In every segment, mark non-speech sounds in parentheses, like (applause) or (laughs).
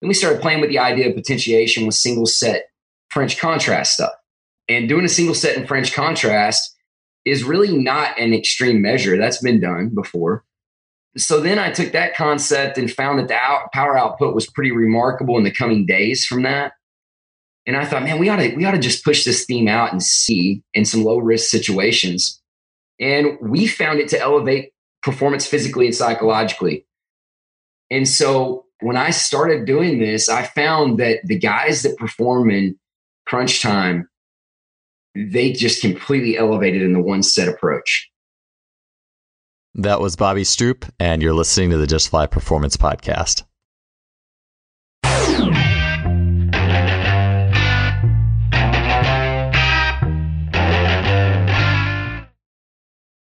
Then we started playing with the idea of potentiation with single set French contrast stuff. And doing a single set in French contrast is really not an extreme measure. That's been done before. So then I took that concept and found that the out, power output was pretty remarkable in the coming days from that. And I thought, man, we ought to we ought to just push this theme out and see in some low risk situations. And we found it to elevate performance physically and psychologically. And so when I started doing this, I found that the guys that perform in crunch time, they just completely elevated in the one set approach. That was Bobby Stroupe, and you're listening to the Just Fly Performance Podcast.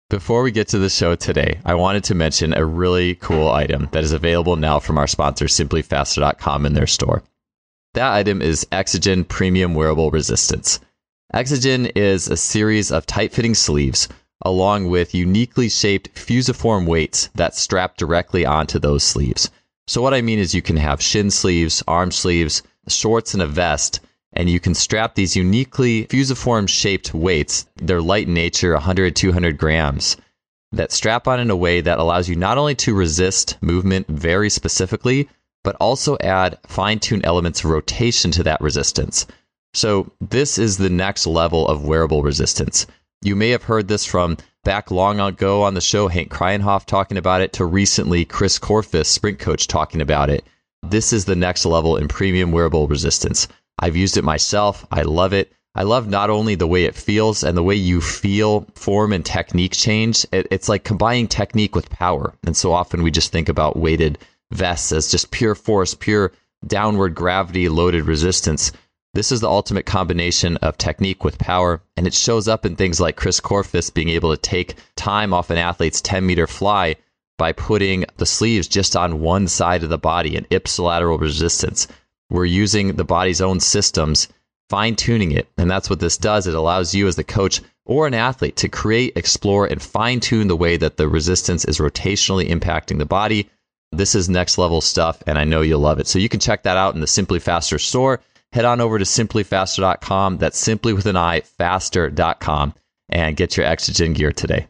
Before we get to the show today, I wanted to mention a really cool item that is available now from our sponsor, simplyfaster.com, in their store. That item is Exogen Premium Wearable Resistance. Exogen is a series of tight fitting sleeves along with uniquely shaped fusiform weights that strap directly onto those sleeves. So, what I mean is, you can have shin sleeves, arm sleeves, shorts, and a vest and you can strap these uniquely fusiform shaped weights. They're light in nature, 100, 200 grams, that strap on in a way that allows you not only to resist movement very specifically, but also add fine tuned elements of rotation to that resistance. So, this is the next level of wearable resistance. You may have heard this from back long ago on the show, Henk Kraaijenhof talking about it, to recently Chris Korfist, sprint coach, talking about it. This is the next level in premium wearable resistance. I've used it myself. I love it. I love not only the way it feels and the way you feel form and technique change. It, it's like combining technique with power. And so often we just think about weighted vests as just pure force, pure downward gravity loaded resistance. This is the ultimate combination of technique with power, and it shows up in things like Chris Korfist being able to take time off an athlete's 10 meter fly by putting the sleeves just on one side of the body, an ipsilateral resistance. We're using the body's own systems, fine tuning it. And that's what this does. It allows you as the coach or an athlete to create, explore, and fine tune the way that the resistance is rotationally impacting the body. This is next level stuff, and I know you'll love it. So you can check that out in the Simply Faster store. Head on over to simplyfaster.com. That's simply with an I, faster.com, and get your Exogen gear today.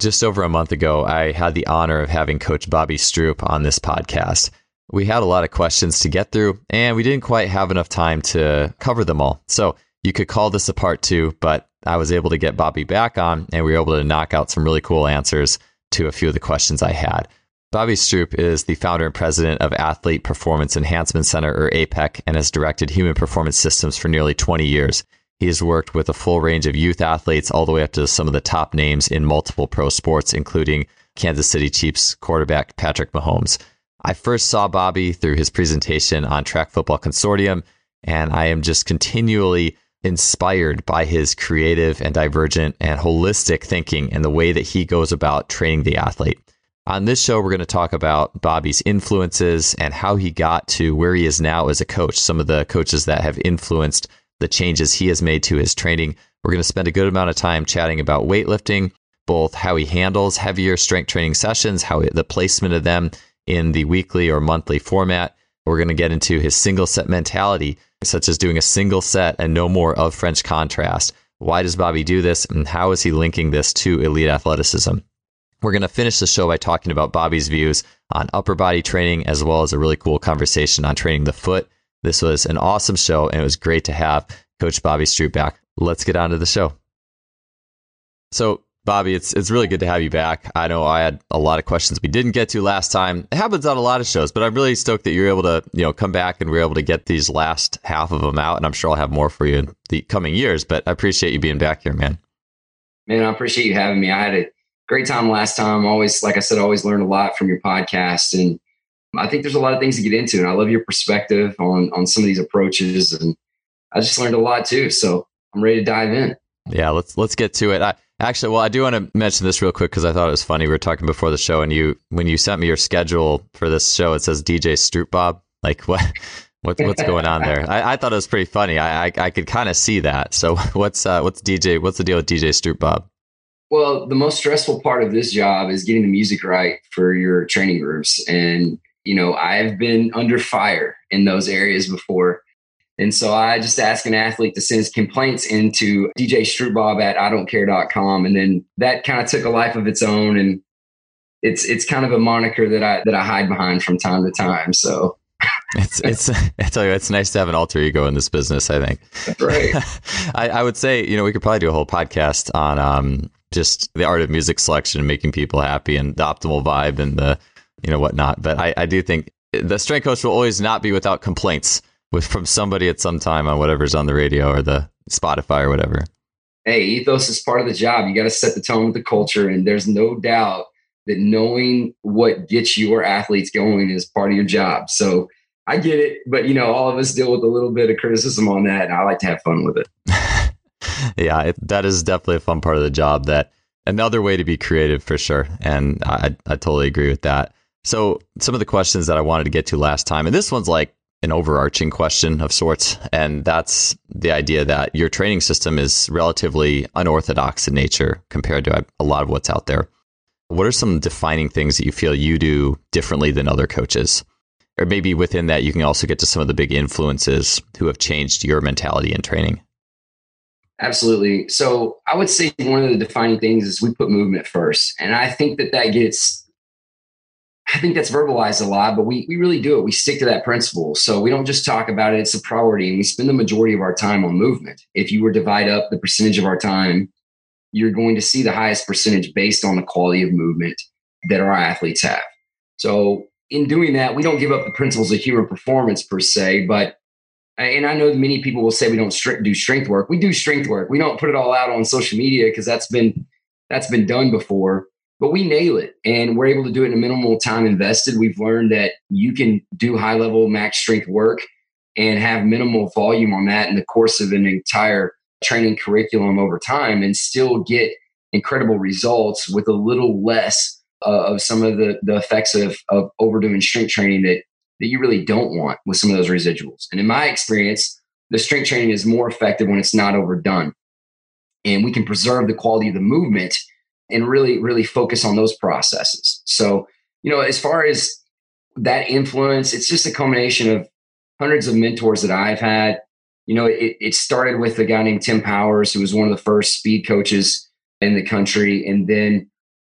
Just over a month ago, I had the honor of having Coach Bobby Stroupe on this podcast we had a lot of questions to get through, and we didn't quite have enough time to cover them all. So you could call this a part two, but I was able to get Bobby back on, and we were able to knock out some really cool answers to a few of the questions I had. Bobby Stroupe is the founder and president of Athlete Performance Enhancement Center, or APEC, and has directed human performance systems for nearly 20 years. He has worked with a full range of youth athletes, all the way up to some of the top names in multiple pro sports, including Kansas City Chiefs quarterback Patrick Mahomes. I first saw Bobby through his presentation on Track Football Consortium, and I am just continually inspired by his creative and divergent and holistic thinking and the way that he goes about training the athlete. On this show, we're going to talk about Bobby's influences and how he got to where he is now as a coach, some of the coaches that have influenced the changes he has made to his training. We're going to spend a good amount of time chatting about weightlifting, both how he handles heavier strength training sessions, how the placement of them in the weekly or monthly format. We're going to get into his single set mentality, such as doing a single set and no more of French contrast. Why does Bobby do this, and how is he linking this to elite athleticism? We're going to finish the show by talking about Bobby's views on upper body training, as well as a really cool conversation on training the foot. This was an awesome show, and it was great to have Coach Bobby Stroupe back. Let's get on to the show. So, Bobby, it's it's really good to have you back. I know I had a lot of questions we didn't get to last time. It happens on a lot of shows, but I'm really stoked that you're able to, you know, come back and we're able to get these last half of them out. And I'm sure I'll have more for you in the coming years. But I appreciate you being back here, man. Man, I appreciate you having me. I had a great time last time. Always, like I said, always learned a lot from your podcast, and I think there's a lot of things to get into. And I love your perspective on on some of these approaches, and I just learned a lot too. So I'm ready to dive in. Yeah, let's let's get to it. I, Actually, well, I do want to mention this real quick because I thought it was funny. We were talking before the show, and you, when you sent me your schedule for this show, it says DJ Stroupe Bob. Like what? (laughs) What, what's going on there? I, I thought it was pretty funny. I I, I could kind of see that. So (laughs) what's uh, what's DJ? What's the deal with DJ Stroupe Bob? Well, the most stressful part of this job is getting the music right for your training groups, and you know, I've been under fire in those areas before. And so I just ask an athlete to send his complaints into DJ Strutbob at I don't care.com. And then that kind of took a life of its own. And it's it's kind of a moniker that I that I hide behind from time to time. So (laughs) it's it's I tell you, it's nice to have an alter ego in this business. I think. right. (laughs) I, I would say you know we could probably do a whole podcast on um just the art of music selection and making people happy and the optimal vibe and the you know whatnot. But I, I do think the strength coach will always not be without complaints with from somebody at some time on whatever's on the radio or the Spotify or whatever. Hey, ethos is part of the job. You got to set the tone with the culture, and there's no doubt that knowing what gets your athletes going is part of your job. So I get it, but you know, all of us deal with a little bit of criticism on that, and I like to have fun with it. (laughs) yeah, it, that is definitely a fun part of the job. That another way to be creative for sure, and I I totally agree with that. So some of the questions that I wanted to get to last time, and this one's like an overarching question of sorts, and that's the idea that your training system is relatively unorthodox in nature compared to a lot of what's out there. What are some defining things that you feel you do differently than other coaches? Or maybe within that, you can also get to some of the big influences who have changed your mentality in training. Absolutely. So I would say one of the defining things is we put movement first. And I think that that gets, I think that's verbalized a lot, but we, we really do it. We stick to that principle. So we don't just talk about it, it's a priority. And we spend the majority of our time on movement. If you were to divide up the percentage of our time you're going to see the highest percentage based on the quality of movement that our athletes have. So, in doing that, we don't give up the principles of human performance per se, but uh, and I know many people will say we don't do strength work. We do strength work. We don't put it all out on social media because that's been that's been done before. But we nail it, and we're able to do it in a minimal time invested. We've learned that you can do high level max strength work and have minimal volume on that in the course of an entire training curriculum over time and still get incredible results with a little less uh, of some of the, the effects of, of overdoing strength training that, that you really don't want with some of those residuals. And in my experience, the strength training is more effective when it's not overdone. And we can preserve the quality of the movement and really, really focus on those processes. So, you know, as far as that influence, it's just a combination of hundreds of mentors that I've had, you know, it, it started with a guy named Tim Powers, who was one of the first speed coaches in the country. And then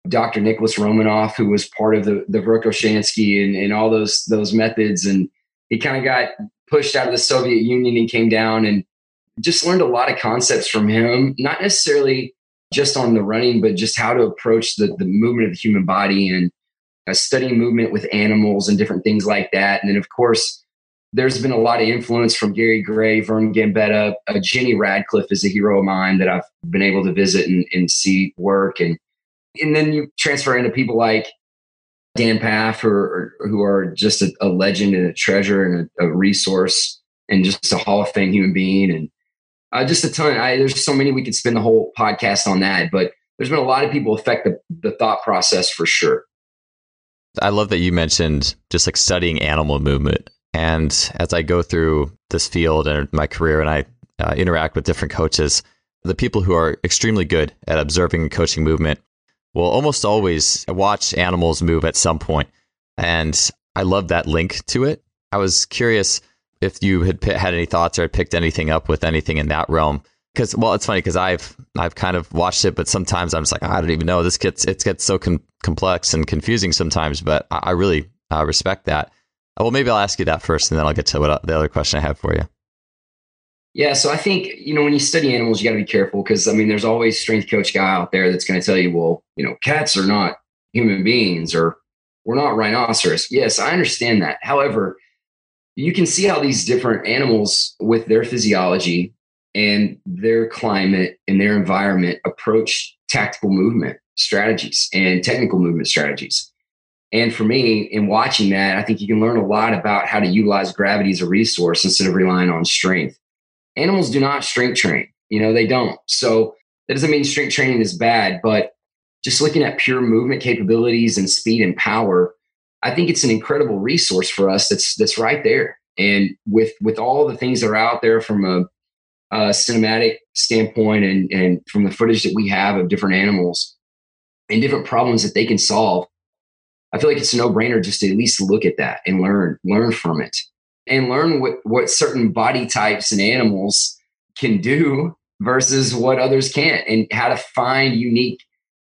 Dr. Nicholas Romanov, who was part of the, the Verkhoshansky and, and all those, those methods. And he kind of got pushed out of the Soviet Union and came down and just learned a lot of concepts from him, not necessarily just on the running, but just how to approach the, the movement of the human body and uh, studying movement with animals and different things like that. And then, of course, there's been a lot of influence from Gary Gray, Vern Gambetta. Uh, Jenny Radcliffe is a hero of mine that I've been able to visit and, and see work. And and then you transfer into people like Dan Pfaff, or, or who are just a, a, legend and a treasure and a, a, resource and just a Hall of Fame human being. And uh, just a ton. I, there's so many we could spend the whole podcast on that, but there's been a lot of people affect the, the thought process for sure. I love that you mentioned just like studying animal movement and as I go through this field and my career and I uh, interact with different coaches, the people who are extremely good at observing and coaching movement will almost always watch animals move at some point. And I love that link to it. I was curious if you had had any thoughts or picked anything up with anything in that realm. Because well, it's funny because I've I've kind of watched it, but sometimes I'm just like ah, I don't even know. This gets it gets so com- complex and confusing sometimes. But I, I really uh, respect that. Uh, well, maybe I'll ask you that first, and then I'll get to what uh, the other question I have for you. Yeah, so I think you know when you study animals, you got to be careful because I mean, there's always strength coach guy out there that's going to tell you, well, you know, cats are not human beings, or we're not rhinoceros. Yes, I understand that. However, you can see how these different animals, with their physiology and their climate and their environment, approach tactical movement strategies and technical movement strategies. And for me, in watching that, I think you can learn a lot about how to utilize gravity as a resource instead of relying on strength. Animals do not strength train, you know, they don't. So that doesn't mean strength training is bad, but just looking at pure movement capabilities and speed and power, I think it's an incredible resource for us that's that's right there. And with with all the things that are out there from a, a cinematic standpoint and, and from the footage that we have of different animals and different problems that they can solve, I feel like it's a no brainer just to at least look at that and learn, learn from it and learn what, what certain body types and animals can do versus what others can't and how to find unique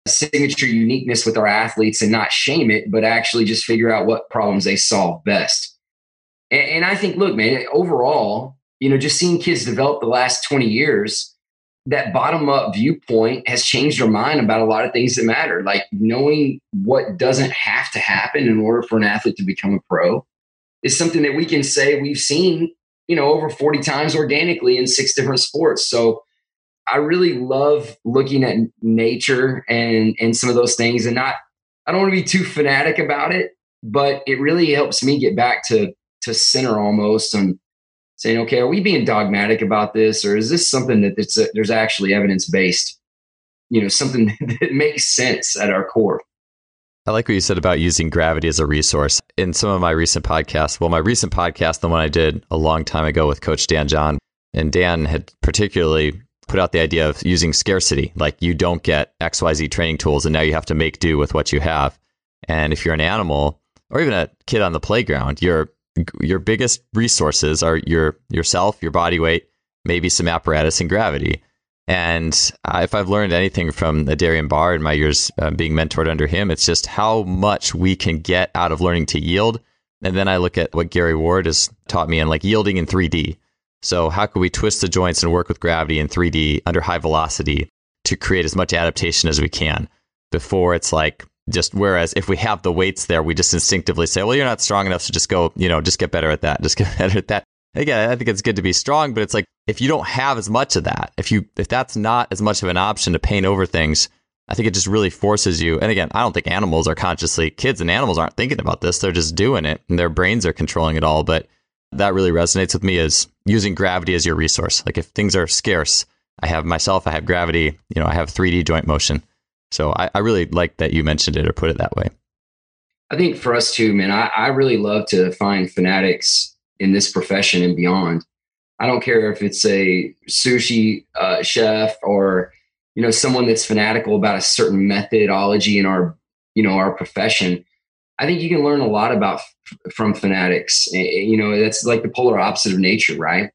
signature uniqueness with our athletes and not shame it, but actually just figure out what problems they solve best. And, and I think, look, man, overall, you know, just seeing kids develop the last 20 years, that bottom up viewpoint has changed their mind about a lot of things that matter, like knowing what doesn't have to happen in order for an athlete to become a pro is something that we can say we've seen, you know, over 40 times organically in six different sports. So I really love looking at nature and and some of those things and not I don't want to be too fanatic about it, but it really helps me get back to to center almost and saying, okay, are we being dogmatic about this, or is this something that it's a, there's actually evidence based? You know, something (laughs) that makes sense at our core. I like what you said about using gravity as a resource. In some of my recent podcasts, well, my recent podcast, the one I did a long time ago with Coach Dan John, and Dan had particularly put out the idea of using scarcity. Like you don't get XYZ training tools and now you have to make do with what you have. And if you're an animal or even a kid on the playground, your your biggest resources are your yourself, your body weight, maybe some apparatus and gravity. And if I've learned anything from Darian Barr in my years uh, being mentored under him, it's just how much we can get out of learning to yield. And then I look at what Gary Ward has taught me and like yielding in 3D. So, how can we twist the joints and work with gravity in 3D under high velocity to create as much adaptation as we can before it's like just whereas if we have the weights there, we just instinctively say, well, you're not strong enough, so just go, you know, just get better at that, just (laughs) get better at that. Again, I think it's good to be strong, but it's like if you don't have as much of that, if you if that's not as much of an option to paint over things, I think it just really forces you. And again, I don't think animals are consciously kids and animals aren't thinking about this; they're just doing it, and their brains are controlling it all. But that really resonates with me is using gravity as your resource. Like if things are scarce, I have myself, I have gravity, you know, I have 3D joint motion. So I, I really like that you mentioned it or put it that way. I think for us too, man, I, I really love to find fanatics in this profession and beyond. I don't care if it's a sushi uh, chef or you know someone that's fanatical about a certain methodology in our you know our profession. I think you can learn a lot about from fanatics. You know, that's like the polar opposite of nature, right?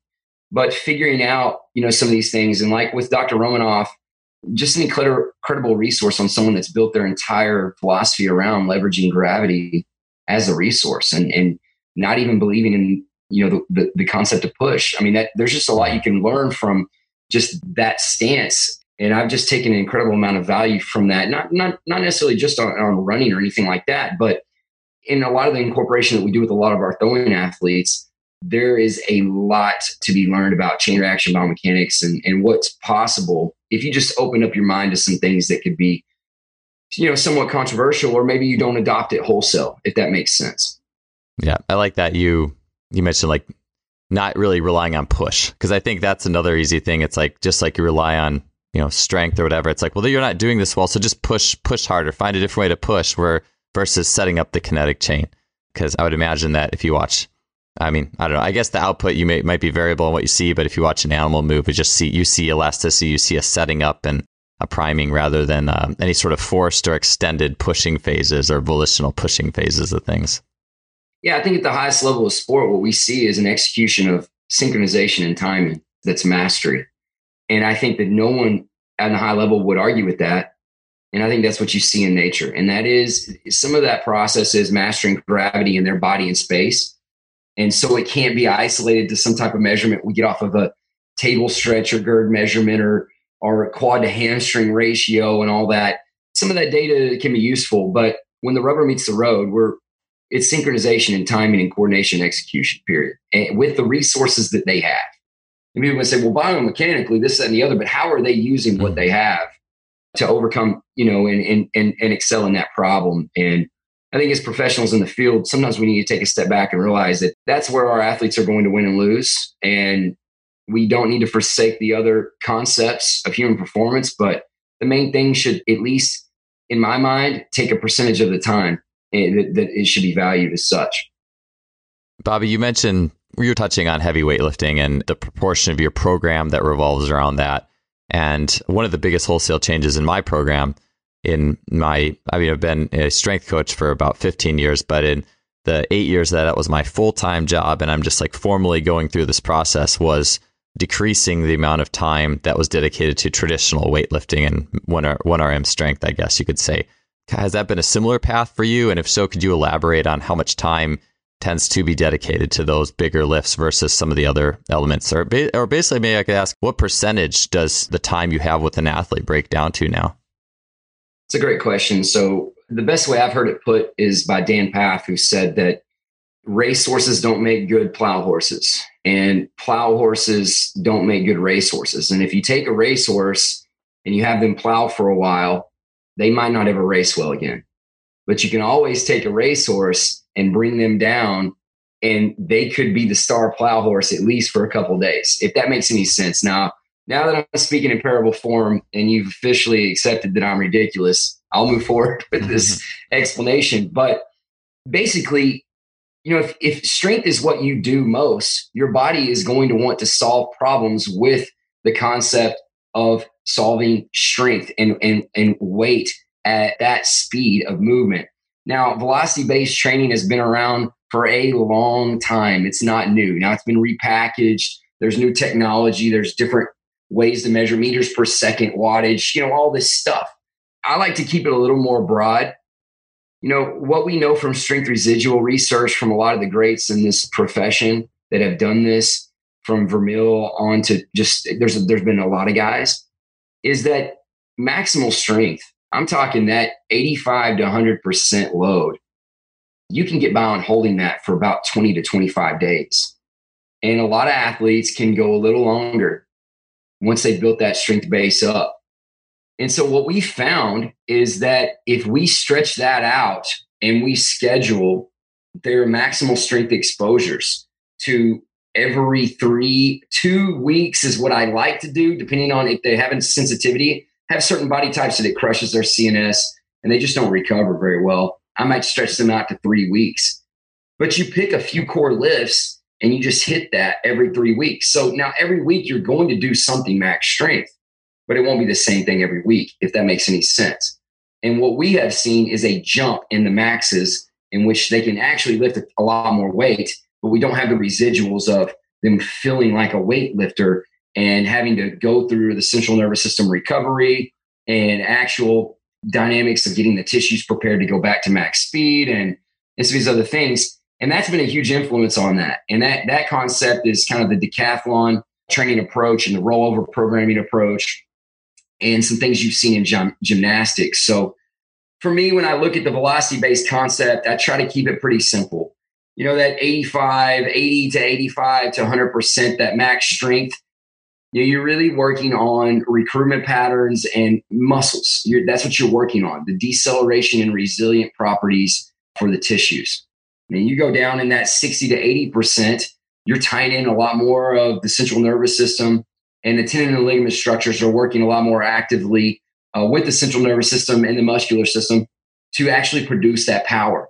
But figuring out, you know, some of these things, and like with Dr. Romanov, just an incredible resource on someone that's built their entire philosophy around leveraging gravity as a resource and, and not even believing in, you know, the, the, the concept of push. I mean, that there's just a lot you can learn from just that stance and I've just taken an incredible amount of value from that. Not not not necessarily just on, on running or anything like that, but in a lot of the incorporation that we do with a lot of our throwing athletes, there is a lot to be learned about chain reaction biomechanics and, and what's possible if you just open up your mind to some things that could be, you know, somewhat controversial, or maybe you don't adopt it wholesale, if that makes sense. Yeah, I like that you you mentioned like not really relying on push because I think that's another easy thing. It's like just like you rely on you know strength or whatever. It's like well you're not doing this well, so just push push harder, find a different way to push. Where versus setting up the kinetic chain. Because I would imagine that if you watch, I mean, I don't know. I guess the output you may might be variable in what you see, but if you watch an animal move, you just see you see elasticity, you see a setting up and a priming rather than uh, any sort of forced or extended pushing phases or volitional pushing phases of things. Yeah, I think at the highest level of sport, what we see is an execution of synchronization and timing that's mastery. And I think that no one at a high level would argue with that. And I think that's what you see in nature. And that is some of that process is mastering gravity in their body and space. And so it can't be isolated to some type of measurement we get off of a table stretch or gird measurement or or quad to hamstring ratio and all that. Some of that data can be useful, but when the rubber meets the road, we're it's synchronization and timing and coordination and execution, period. And with the resources that they have. And people can say, well, biomechanically, this, that, and the other, but how are they using what mm-hmm. they have to overcome, you know, and, and, and, and excel in that problem. And I think as professionals in the field, sometimes we need to take a step back and realize that that's where our athletes are going to win and lose. And we don't need to forsake the other concepts of human performance, but the main thing should, at least in my mind, take a percentage of the time eh, that, that it should be valued as such. Bobby, you mentioned you were touching on heavy weightlifting and the proportion of your program that revolves around that. And one of the biggest wholesale changes in my program in my, I mean, I've been a strength coach for about 15 years, but in the eight years that that was my full time job, and I'm just like formally going through this process was decreasing the amount of time that was dedicated to traditional weightlifting and 1RM strength, I guess you could say. Has that been a similar path for you? And if so, could you elaborate on how much time tends to be dedicated to those bigger lifts versus some of the other elements? Or, ba- or basically, maybe I could ask, what percentage does the time you have with an athlete break down to now? It's a great question. So, the best way I've heard it put is by Dan Pfaff, who said that race horses don't make good plow horses, and plow horses don't make good race horses. And if you take a race horse and you have them plow for a while, they might not ever race well again. But you can always take a racehorse and bring them down, and they could be the star plow horse at least for a couple days, if that makes any sense. Now, now that I'm speaking in parable form and you've officially accepted that I'm ridiculous, I'll move forward (laughs) with this mm-hmm. explanation. But basically, you know, if, if strength is what you do most, your body is going to want to solve problems with the concept of solving strength and, and, and weight at that speed of movement. Now, velocity based training has been around for a long time. It's not new. Now it's been repackaged. There's new technology. There's different ways to measure meters per second, wattage, you know, all this stuff. I like to keep it a little more broad. You know, what we know from strength residual research from a lot of the greats in this profession that have done this from Vermeil on to just there's there's been a lot of guys is that maximal strength I'm talking that 85 to 100% load. You can get by on holding that for about 20 to 25 days. And a lot of athletes can go a little longer once they built that strength base up. And so, what we found is that if we stretch that out and we schedule their maximal strength exposures to every three, two weeks is what I like to do, depending on if they have a sensitivity have certain body types that it crushes their CNS and they just don't recover very well. I might stretch them out to three weeks. But you pick a few core lifts and you just hit that every three weeks. So now every week you're going to do something max strength, but it won't be the same thing every week, if that makes any sense. And what we have seen is a jump in the maxes in which they can actually lift a lot more weight, but we don't have the residuals of them feeling like a weightlifter and having to go through the central nervous system recovery and actual dynamics of getting the tissues prepared to go back to max speed and, and some of these other things. And that's been a huge influence on that. And that that concept is kind of the decathlon training approach and the rollover programming approach and some things you've seen in gym, gymnastics. So for me, when I look at the velocity based concept, I try to keep it pretty simple. You know, that 85, 80 to 85 to 100%, that max strength you're really working on recruitment patterns and muscles. You're, that's what you're working on the deceleration and resilient properties for the tissues. And you go down in that 60 to 80%, you're tying in a lot more of the central nervous system, and the tendon and ligament structures are working a lot more actively uh, with the central nervous system and the muscular system to actually produce that power.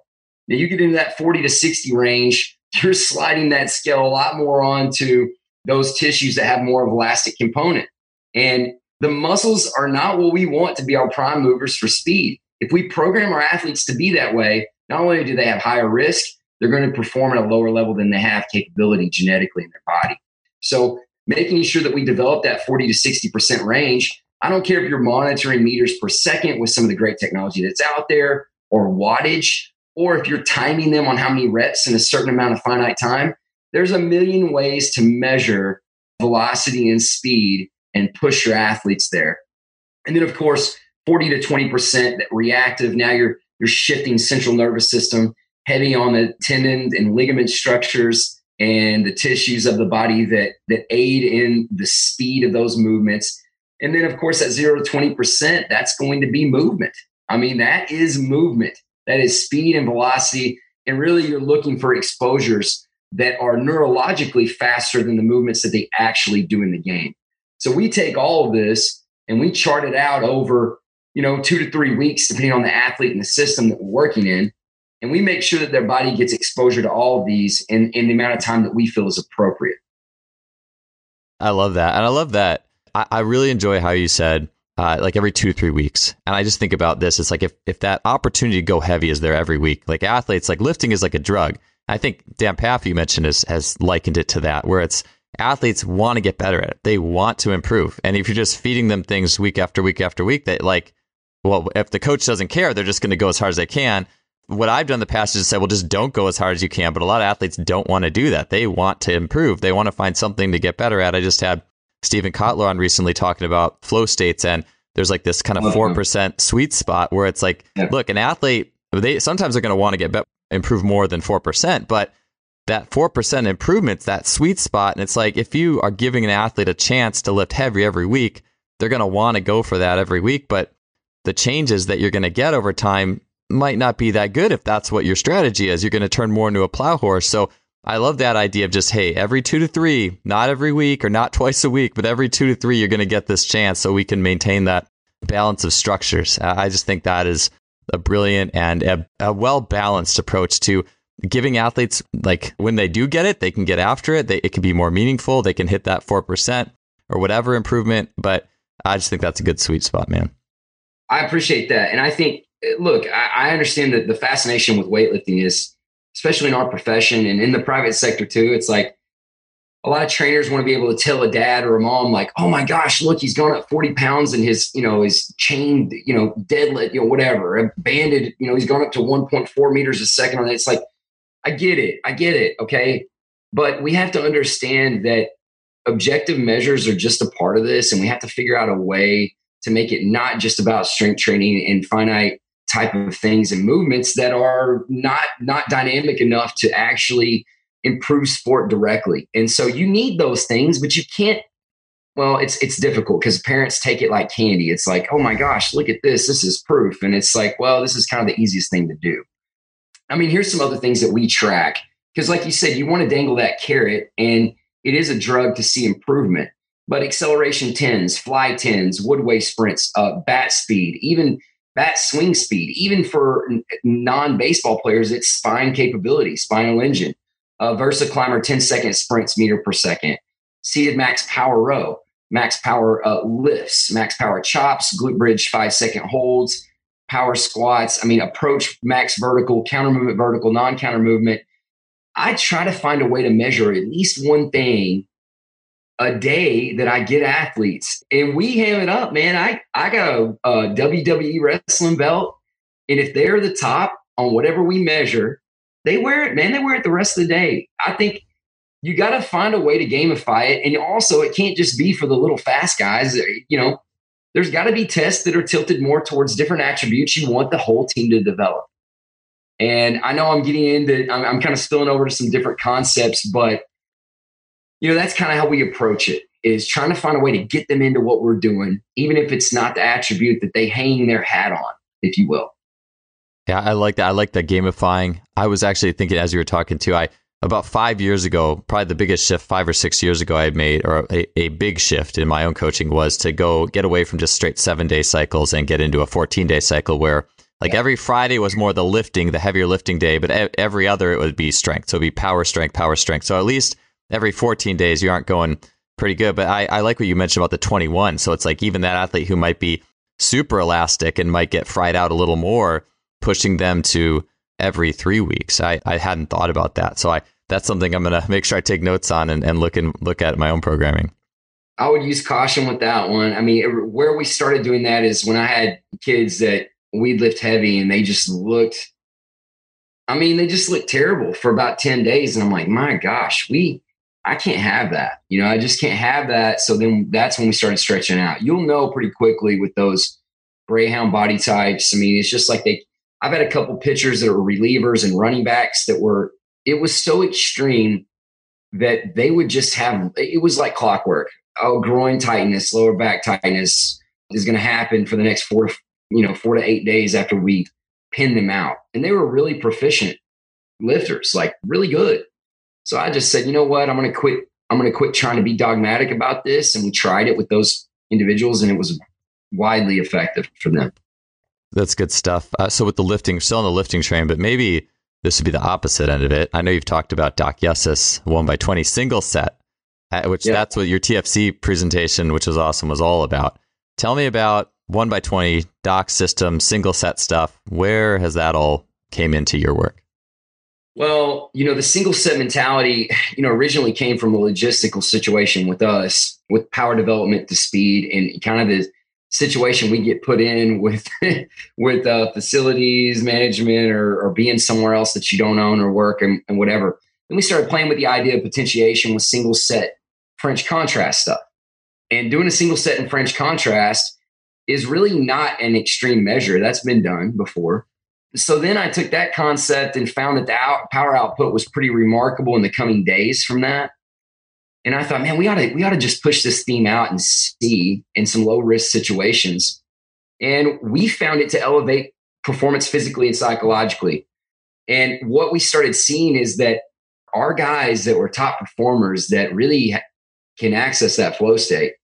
Now, you get into that 40 to 60 range, (laughs) you're sliding that scale a lot more onto those tissues that have more of elastic component. And the muscles are not what we want to be our prime movers for speed. If we program our athletes to be that way, not only do they have higher risk, they're going to perform at a lower level than they have capability genetically in their body. So making sure that we develop that 40 to 60% range. I don't care if you're monitoring meters per second with some of the great technology that's out there or wattage, or if you're timing them on how many reps in a certain amount of finite time there's a million ways to measure velocity and speed and push your athletes there. And then, of course, 40 to 20% that reactive. Now you're you're shifting central nervous system heavy on the tendon and ligament structures and the tissues of the body that that aid in the speed of those movements. And then, of course, at zero to 20%, that's going to be movement. I mean, that is movement. That is speed and velocity. And really, you're looking for exposures that are neurologically faster than the movements that they actually do in the game. So we take all of this and we chart it out over, you know, two to three weeks, depending on the athlete and the system that we're working in. And we make sure that their body gets exposure to all of these in, in the amount of time that we feel is appropriate. I love that. And I love that. I, I really enjoy how you said uh, like every two three weeks. And I just think about this. It's like if if that opportunity to go heavy is there every week, like athletes, like lifting is like a drug. I think Dan Pfaff you mentioned is, has likened it to that, where it's athletes want to get better at it. They want to improve. And if you're just feeding them things week after week after week, that like, well, if the coach doesn't care, they're just going to go as hard as they can. What I've done in the past is say, well, just don't go as hard as you can. But a lot of athletes don't want to do that. They want to improve. They want to find something to get better at. I just had Steven Kotler on recently talking about flow states and there's like this kind of 4% sweet spot where it's like, yeah. look, an athlete, they sometimes are going to want to get better, improve more than 4%, but that 4% improvement's that sweet spot. And it's like, if you are giving an athlete a chance to lift heavy every week, they're going to want to go for that every week. But the changes that you're going to get over time might not be that good if that's what your strategy is. You're going to turn more into a plow horse. So I love that idea of just, hey, every two to three, not every week or not (laughs) twice a week, but every two to three, you're going to get this chance so we can maintain that balance of structures. I just think that is a brilliant and a, a well balanced approach to giving athletes like when they do get it, they can get after it. They, it can be more meaningful. They can hit that 4% or whatever improvement. But I just think that's a good sweet spot, man. I appreciate that. And I think, look, I, I understand that the fascination with weightlifting is, especially in our profession and in the private sector too, it's like a lot of trainers want to be able to tell a dad or a mom, like, oh my gosh, look, he's gone up 40 pounds and his, you know, his chain, you know, deadlift, you know, whatever, banded, you know, he's gone up to 1.4 meters a second on it. It's like, I get it. I get it. Okay. But we have to understand that objective measures are just a part of this, and we have to figure out a way to make it not just about strength training and finite type of things and movements that are not not dynamic enough to actually improve sport directly. And so you need those things, but you can't well, it's it's difficult because parents take it like candy. It's like, oh my gosh, look at this. This is proof. And it's like, well, this is kind of the easiest thing to do. I mean, here's some other things that we track because, like you said, you want to dangle that carrot, and it is a drug to see improvement. But acceleration tens, fly tens, woodway sprints, uh, bat speed, even bat swing speed, even for non baseball players, it's spine capability, spinal engine, uh, Versa Climber 10 second sprints meter per second, seated max power row, max power uh, lifts, max power chops, glute bridge five second holds, power squats. I mean, approach max vertical, counter movement vertical, non counter movement. I try to find a way to measure at least one thing a day that I get athletes, and we ham it up, man. I I got a, a WWE wrestling belt, and if they're the top on whatever we measure, they wear it, man. They wear it the rest of the day. I think you got to find a way to gamify it, and also it can't just be for the little fast guys. Uh, you know, there's got to be tests that are tilted more towards different attributes you want the whole team to develop. And I know I'm getting into, I'm, I'm kind of spilling over to some different concepts, but you know, that's kind of how we approach it is trying to find a way to get them into what we're doing, even if it's not the attribute that they hang their hat on, if you will. Yeah, I like that. I like that gamifying. I was actually thinking as you were talking too, I about five years ago, probably the biggest shift five or six years ago I had made, or a, a big shift in my own coaching was to go get away from just straight seven day cycles and get into a 14 day cycle where like yeah. every Friday was more the lifting, the heavier lifting day, but every other it would be strength. So it'd be power strength, power strength. So at least every 14 days you aren't going pretty good. But I, I like what you mentioned about the 21. So it's like even that athlete who might be super elastic and might get fried out a little more, pushing them to every three weeks. I, I hadn't thought about that. So I that's something I'm to make sure I take notes on and, and look and look at my own programming. I would use caution with that one. I mean, er, where we started doing that is when I had kids that we'd lift heavy and they just looked, I mean, they just looked terrible for about 10 days. And I'm like, my gosh, we, I can't have that. You know, I just can't have that. So then that's when we started stretching out. You'll know pretty quickly with those Greyhound body types. I mean, it's just like they, I've had a couple pitchers that were relievers and running backs that were it was so extreme that they would just have it was like clockwork. Oh, groin tightness, lower back tightness is going to happen for the next four, you know, four to eight days after we pin them out. And they were really proficient lifters, like really good. So I just said, you know what, I'm going to quit. I'm going to quit trying to be dogmatic about this. And we tried it with those individuals, and it was widely effective for them. That's good stuff. Uh, so with the lifting, still on the lifting train, but maybe this would be the opposite end of it. I know you've talked about Doc Yessis one by twenty single set, uh, which yeah. that's what your TFC presentation, which was awesome, was all about. Tell me about one by 20 Doc Yessis, single set stuff. Where has that all came into your work? Well, you know, the single set mentality, you know, originally came from a logistical situation with us, with power development to speed, and kind of the situation we get put in with (laughs) with uh, facilities management or, or, being somewhere else that you don't own or work and, and whatever. Then we started playing with the idea of potentiation with single set French contrast stuff, and doing a single set in French contrast is really not an extreme measure. That's been done before so then I took that concept and found that the out, power output was pretty remarkable in the coming days from that. And I thought, man, we ought to we ought to just push this theme out and see in some low risk situations. And we found it to elevate performance physically and psychologically. And what we started seeing is that our guys that were top performers that really can access that flow state,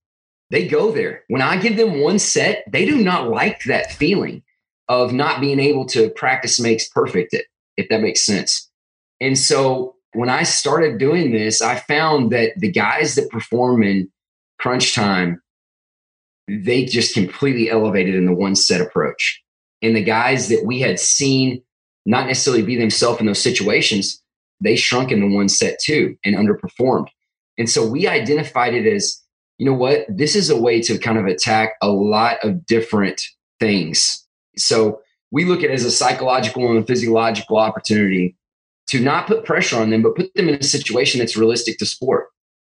they go there. When I give them one set, they do not like that feeling of not being able to practice makes perfect if that makes sense. And so when I started doing this, I found that the guys that perform in crunch time, they just completely elevated in the one set approach. And the guys that we had seen not necessarily be themselves in those situations, they shrunk in the one set too and underperformed. And so we identified it as, you know what, this is a way to kind of attack a lot of different things so we look at it as a psychological and physiological opportunity to not put pressure on them, but put them in a situation that's realistic to sport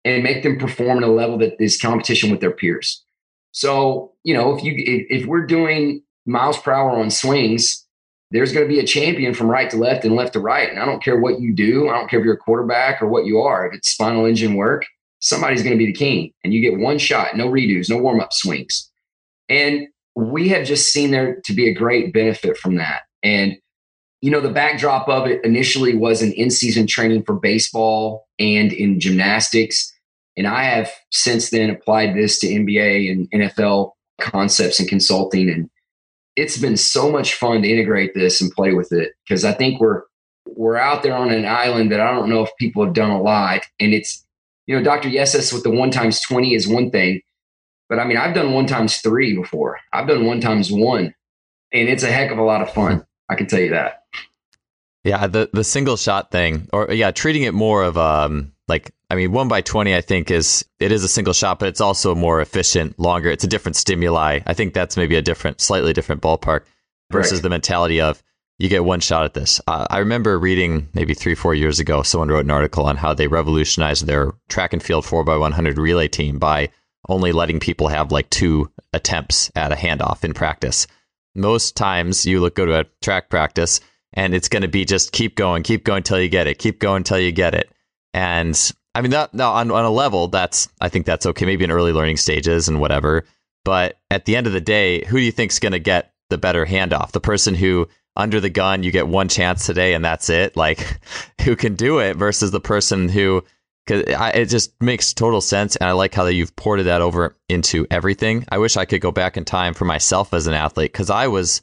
and make them perform at a level that is competition with their peers. So, you know, if you if, if we're doing miles per hour on swings, there's going to be a champion from right to left and left to right. And I don't care what you do. I don't care if you're a quarterback or what you are. If it's spinal engine work, somebody's going to be the king. And you get one shot, no redos, no warm up swings. And we have just seen there to be a great benefit from that. And, you know, the backdrop of it initially was an in season training for baseball and in gymnastics. And I have since then applied this to NBA and NFL concepts and consulting. And it's been so much fun to integrate this and play with it because I think we're, we're out there on an island that I don't know if people have done a lot. And it's, you know, Dr. Yessis with the one times 20 is one thing but I mean, I've done one times three before. I've done one times one, and it's a heck of a lot of fun. I can tell you that. Yeah, the the single shot thing, or yeah, treating it more of um like I mean, one by twenty, I think is it is a single shot, but it's also more efficient, longer. It's a different stimuli. I think that's maybe a different, slightly different ballpark versus right. the mentality of you get one shot at this. Uh, I remember reading maybe three, four years ago, someone wrote an article on how they revolutionized their track and field four by one hundred relay team by only letting people have like two attempts at a handoff in practice. Most times you look go to a track practice and it's going to be just keep going, keep going till you get it, keep going till you get it. And I mean that on, on a level that's I think that's okay, maybe in early learning stages and whatever. But at the end of the day, who do you think's going to get the better handoff? The person who under the gun, you get one chance today and that's it. Like (laughs) who can do it versus the person who because it just makes total sense and i like how that you've ported that over into everything i wish i could go back in time for myself as an athlete because i was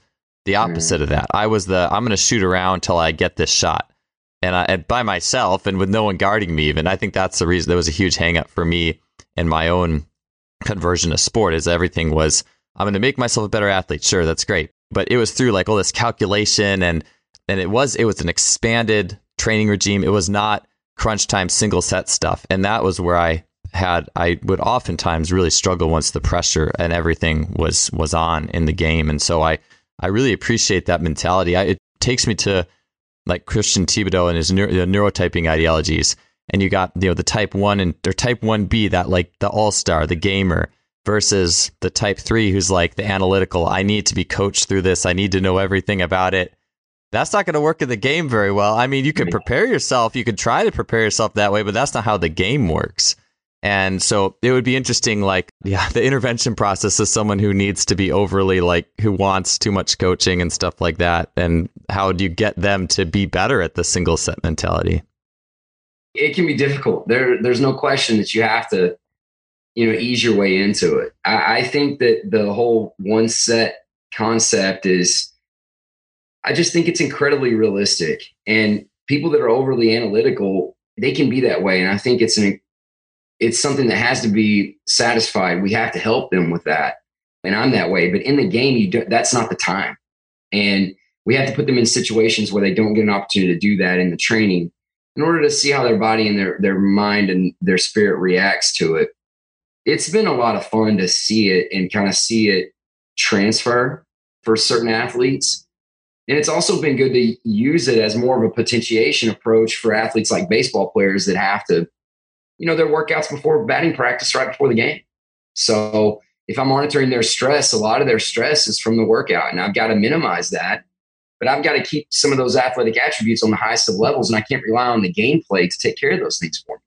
the opposite mm. of that i was the i'm going to shoot around till i get this shot and, I, and by myself and with no one guarding me even i think that's the reason that was a huge hangup for me in my own conversion to sport is everything was i'm going to make myself a better athlete sure that's great but it was through like all this calculation and and it was it was an expanded training regime it was not crunch time single set stuff. And that was where I had I would oftentimes really struggle once the pressure and everything was was on in the game. And so I I really appreciate that mentality. I, it takes me to like Christian Thibaudeau and his neuro, neurotyping ideologies. And you got you know the type one and or type one B that like the all star, the gamer, versus the type three who's like the analytical. I need to be coached through this. I need to know everything about it that's not going to work in the game very well. I mean, you can prepare yourself, you could try to prepare yourself that way, but that's not how the game works. And so it would be interesting, like, yeah, (laughs) the intervention process is someone who needs to be overly, like, who wants too much coaching and stuff like that. And how do you get them to be better at the single set mentality? It can be difficult. There, there's no question that you have to, you know, ease your way into it. I, I think that the whole one set concept is I just think it's incredibly realistic. And people that are overly analytical, they can be that way. And I think it's an it's something that has to be satisfied. We have to help them with that. and I'm that way. But in the game, you do, that's not the time. And we have to put them in situations where they don't get an opportunity to do that in the training in order to see how their body and their, their mind and their spirit reacts to it. It's been a lot of fun to see it and kind of see it transfer for certain athletes. And it's also been good to use it as more of a potentiation approach for athletes like baseball players that have to, you know, their workouts before batting practice right before the game. So if I'm monitoring their stress, a lot of their stress is from the workout, and I've got to minimize that. But I've got to keep some of those athletic attributes on the highest of levels, and I can't rely on the gameplay to take care of those things for me.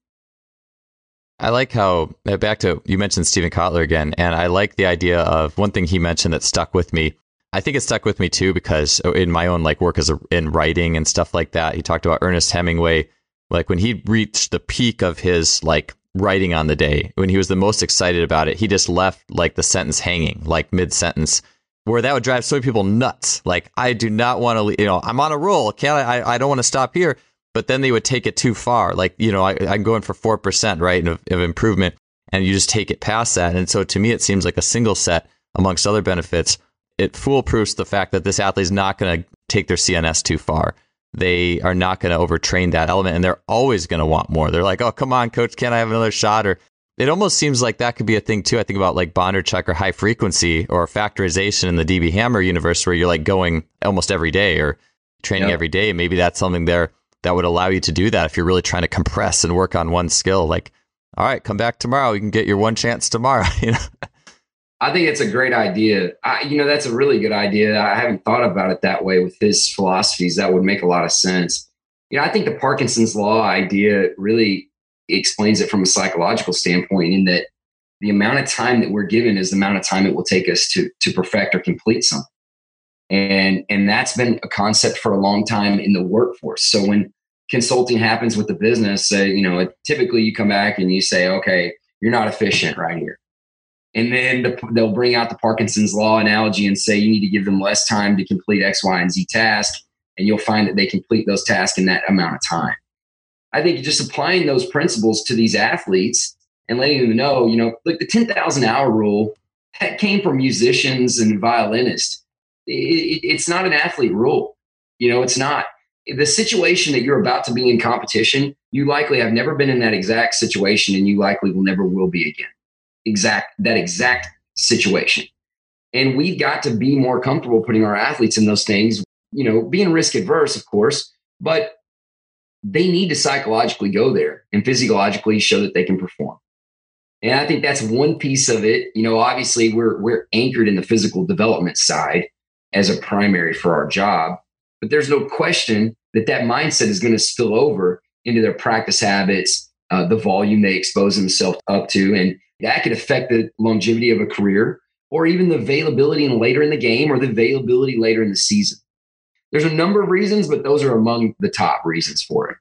I like how uh, back to you mentioned Steven Kotler again, and I like the idea of one thing he mentioned that stuck with me. I think it stuck with me too because uh, in my own like work as a, in writing and stuff like that, he talked about Ernest Hemingway, like when he reached the peak of his like writing on the day when he was the most excited about it he just left like the sentence hanging like mid sentence where that would drive so many people nuts. Like i do not want to you know i'm on a roll can't i i, I don't want to stop here. But then they would take it too far. Like you know I, i'm going for 4% right of, of improvement and you just take it past that. And so to me it seems like a single set amongst other benefits it foolproofs the fact that this athlete is not going to take their cns too far they are not going to overtrain that element and they're always going to want more. They're like, oh, come on, coach, can I have another shot? Or it almost seems like that could be a thing too. I think about like Bondarchuk or high frequency or factorization in the DB Hammer universe where you're like going almost every day or training yep. every day. Maybe that's something there that would allow you to do that if you're really trying to compress and work on one skill. Like, all right, come back tomorrow. You can get your one chance tomorrow. (laughs) You know. I think it's a great idea. I, you know, that's a really good idea. I haven't thought about it that way with his philosophies. That would make a lot of sense. You know, I think the Parkinson's law idea really explains it from a psychological standpoint in that the amount of time that we're given is the amount of time it will take us to to perfect or complete something. And and that's been a concept for a long time in the workforce. So when consulting happens with the business, say, you know, typically you come back and you say, okay, you're not efficient right here and then the, they'll bring out the Parkinson's law analogy and say you need to give them less time to complete X, Y, and Z task, and you'll find that they complete those tasks in that amount of time. I think just applying those principles to these athletes and letting them know, you know, like the 10,000 hour rule that came from musicians and violinists. It, it, it's not an athlete rule. You know, it's not. The situation that you're about to be in competition, you likely have never been in that exact situation and you likely will never will be again exact that exact situation. And we've got to be more comfortable putting our athletes in those things, you know, being risk adverse, of course, but they need to psychologically go there and physiologically show that they can perform. And I think that's one piece of it. You know, obviously we're we're anchored in the physical development side as a primary for our job, but there's no question that that mindset is going to spill over into their practice habits, uh, the volume they expose themselves up to, and that could affect the longevity of a career or even the availability in later in the game or the availability later in the season. There's a number of reasons, but those are among the top reasons for it.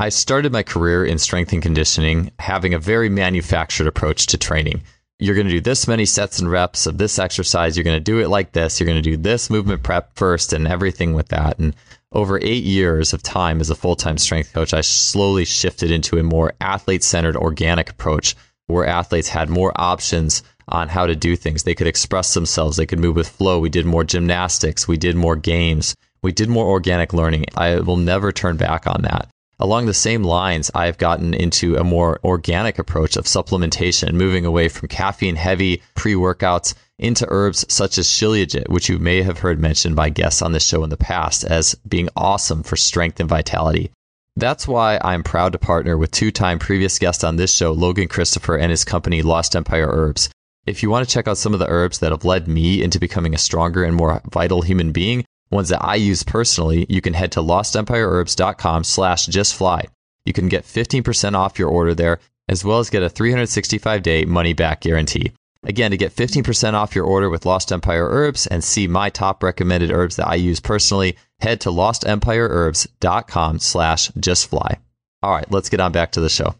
I started my career in strength and conditioning having a very manufactured approach to training. You're going to do this many sets and reps of this exercise. You're going to do it like this. You're going to do this movement prep first and everything with that. And over eight years of time as a full time strength coach, I slowly shifted into a more athlete centered organic approach where athletes had more options on how to do things. They could express themselves, they could move with flow. We did more gymnastics, we did more games, we did more organic learning. I will never turn back on that. Along the same lines, I've gotten into a more organic approach of supplementation, moving away from caffeine heavy pre workouts into herbs such as shilajit, which you may have heard mentioned by guests on this show in the past as being awesome for strength and vitality. That's why I'm proud to partner with two time previous guest on this show, Logan Christopher, and his company, Lost Empire Herbs. If you want to check out some of the herbs that have led me into becoming a stronger and more vital human being, ones that I use personally, you can head to lostempireherbs.com slash justfly. You can get 15% off your order there, as well as get a 365 day money back guarantee. Again, to get 15% off your order with Lost Empire Herbs and see my top recommended herbs that I use personally, head to lostempireherbs.com slash justfly. All right, let's get on back to the show.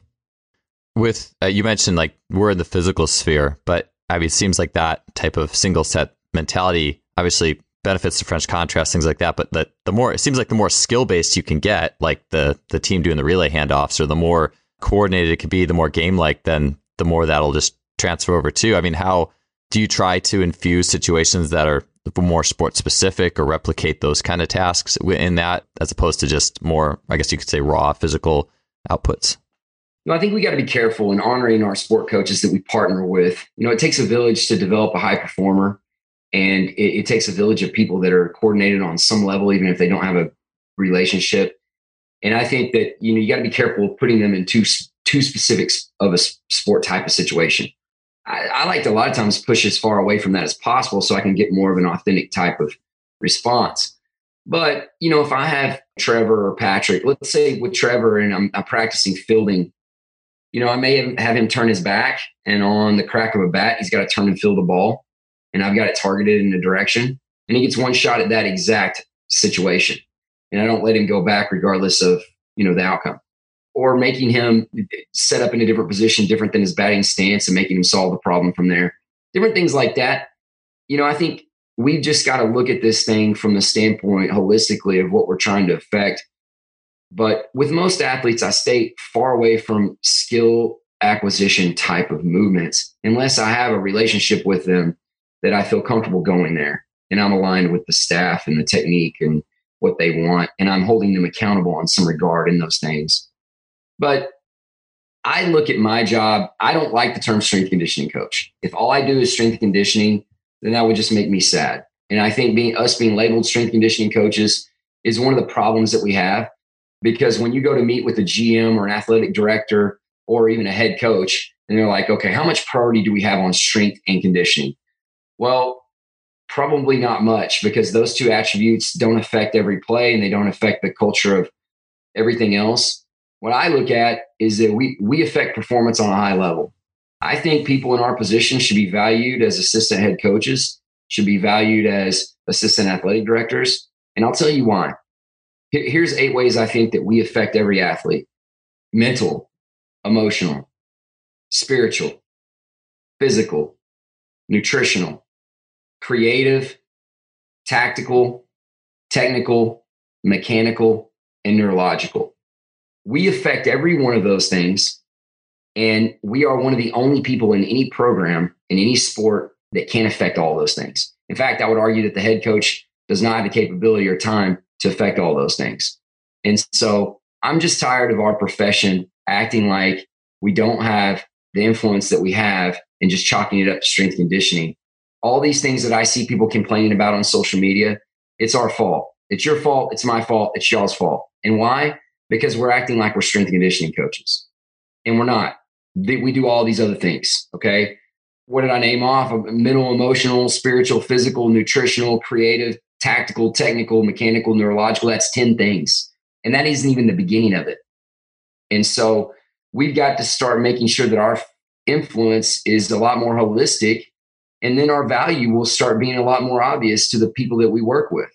With, uh, you mentioned like we're in the physical sphere, but I mean, it seems like that type of single set mentality obviously benefits to French contrast, things like that. But the, the more, it seems like the more skill based you can get, like the, the team doing the relay handoffs or the more coordinated it could be, the more game like, then the more that'll just transfer over too. I mean, how do you try to infuse situations that are more sports specific or replicate those kind of tasks in that as opposed to just more, I guess you could say, raw physical outputs? Know, I think we got to be careful in honoring our sport coaches that we partner with. You know, it takes a village to develop a high performer, and it, it takes a village of people that are coordinated on some level, even if they don't have a relationship. And I think that you know you got to be careful putting them in too too specific of a sport type of situation. I, I like to a lot of times push as far away from that as possible so I can get more of an authentic type of response. But, you know, if I have Trevor or Patrick, let's say with Trevor and I'm, I'm practicing fielding, you know, I may have, him turn his back and on the crack of a bat, he's got to turn and field the ball. And I've got it targeted in a direction. And he gets one shot at that exact situation. And I don't let him go back regardless of, you know, the outcome or making him set up in a different position, different than his batting stance, and making him solve the problem from there. Different things like that. You know, I think we've just got to look at this thing from the standpoint holistically of what we're trying to affect. But with most athletes, I stay far away from skill acquisition type of movements unless I have a relationship with them that I feel comfortable going there and I'm aligned with the staff and the technique and what they want and I'm holding them accountable on some regard in those things. But I look at my job, I don't like the term strength conditioning coach. If all I do is strength conditioning, then that would just make me sad. And I think being us being labeled strength conditioning coaches is one of the problems that we have because when you go to meet with a GM or an athletic director or even a head coach, and they're like, okay, how much priority do we have on strength and conditioning? Well, probably not much because those two attributes don't affect every play and they don't affect the culture of everything else what I look at is that we we affect performance on a high level. I think people in our position should be valued as assistant head coaches, should be valued as assistant athletic directors, and I'll tell you why. Here's eight ways I think that we affect every athlete: mental, emotional, spiritual, physical, nutritional, creative, tactical, technical, mechanical, and neurological we affect every one of those things. And we are one of the only people in any program, in any sport, that can affect all those things. In fact, I would argue that the head coach does not have the capability or time to affect all those things. And so I'm just tired of our profession acting like we don't have the influence that we have and just chalking it up to strength conditioning. All these things that I see people complaining about on social media, it's our fault. It's your fault. It's my fault. It's y'all's fault. And why? Because we're acting like we're strength conditioning coaches and we're not. We do all these other things. Okay. What did I name off? Uh, mental, emotional, spiritual, physical, nutritional, creative, tactical, technical, mechanical, neurological. That's 10 things. And that isn't even the beginning of it. And so we've got to start making sure that our influence is a lot more holistic. And then our value will start being a lot more obvious to the people that we work with.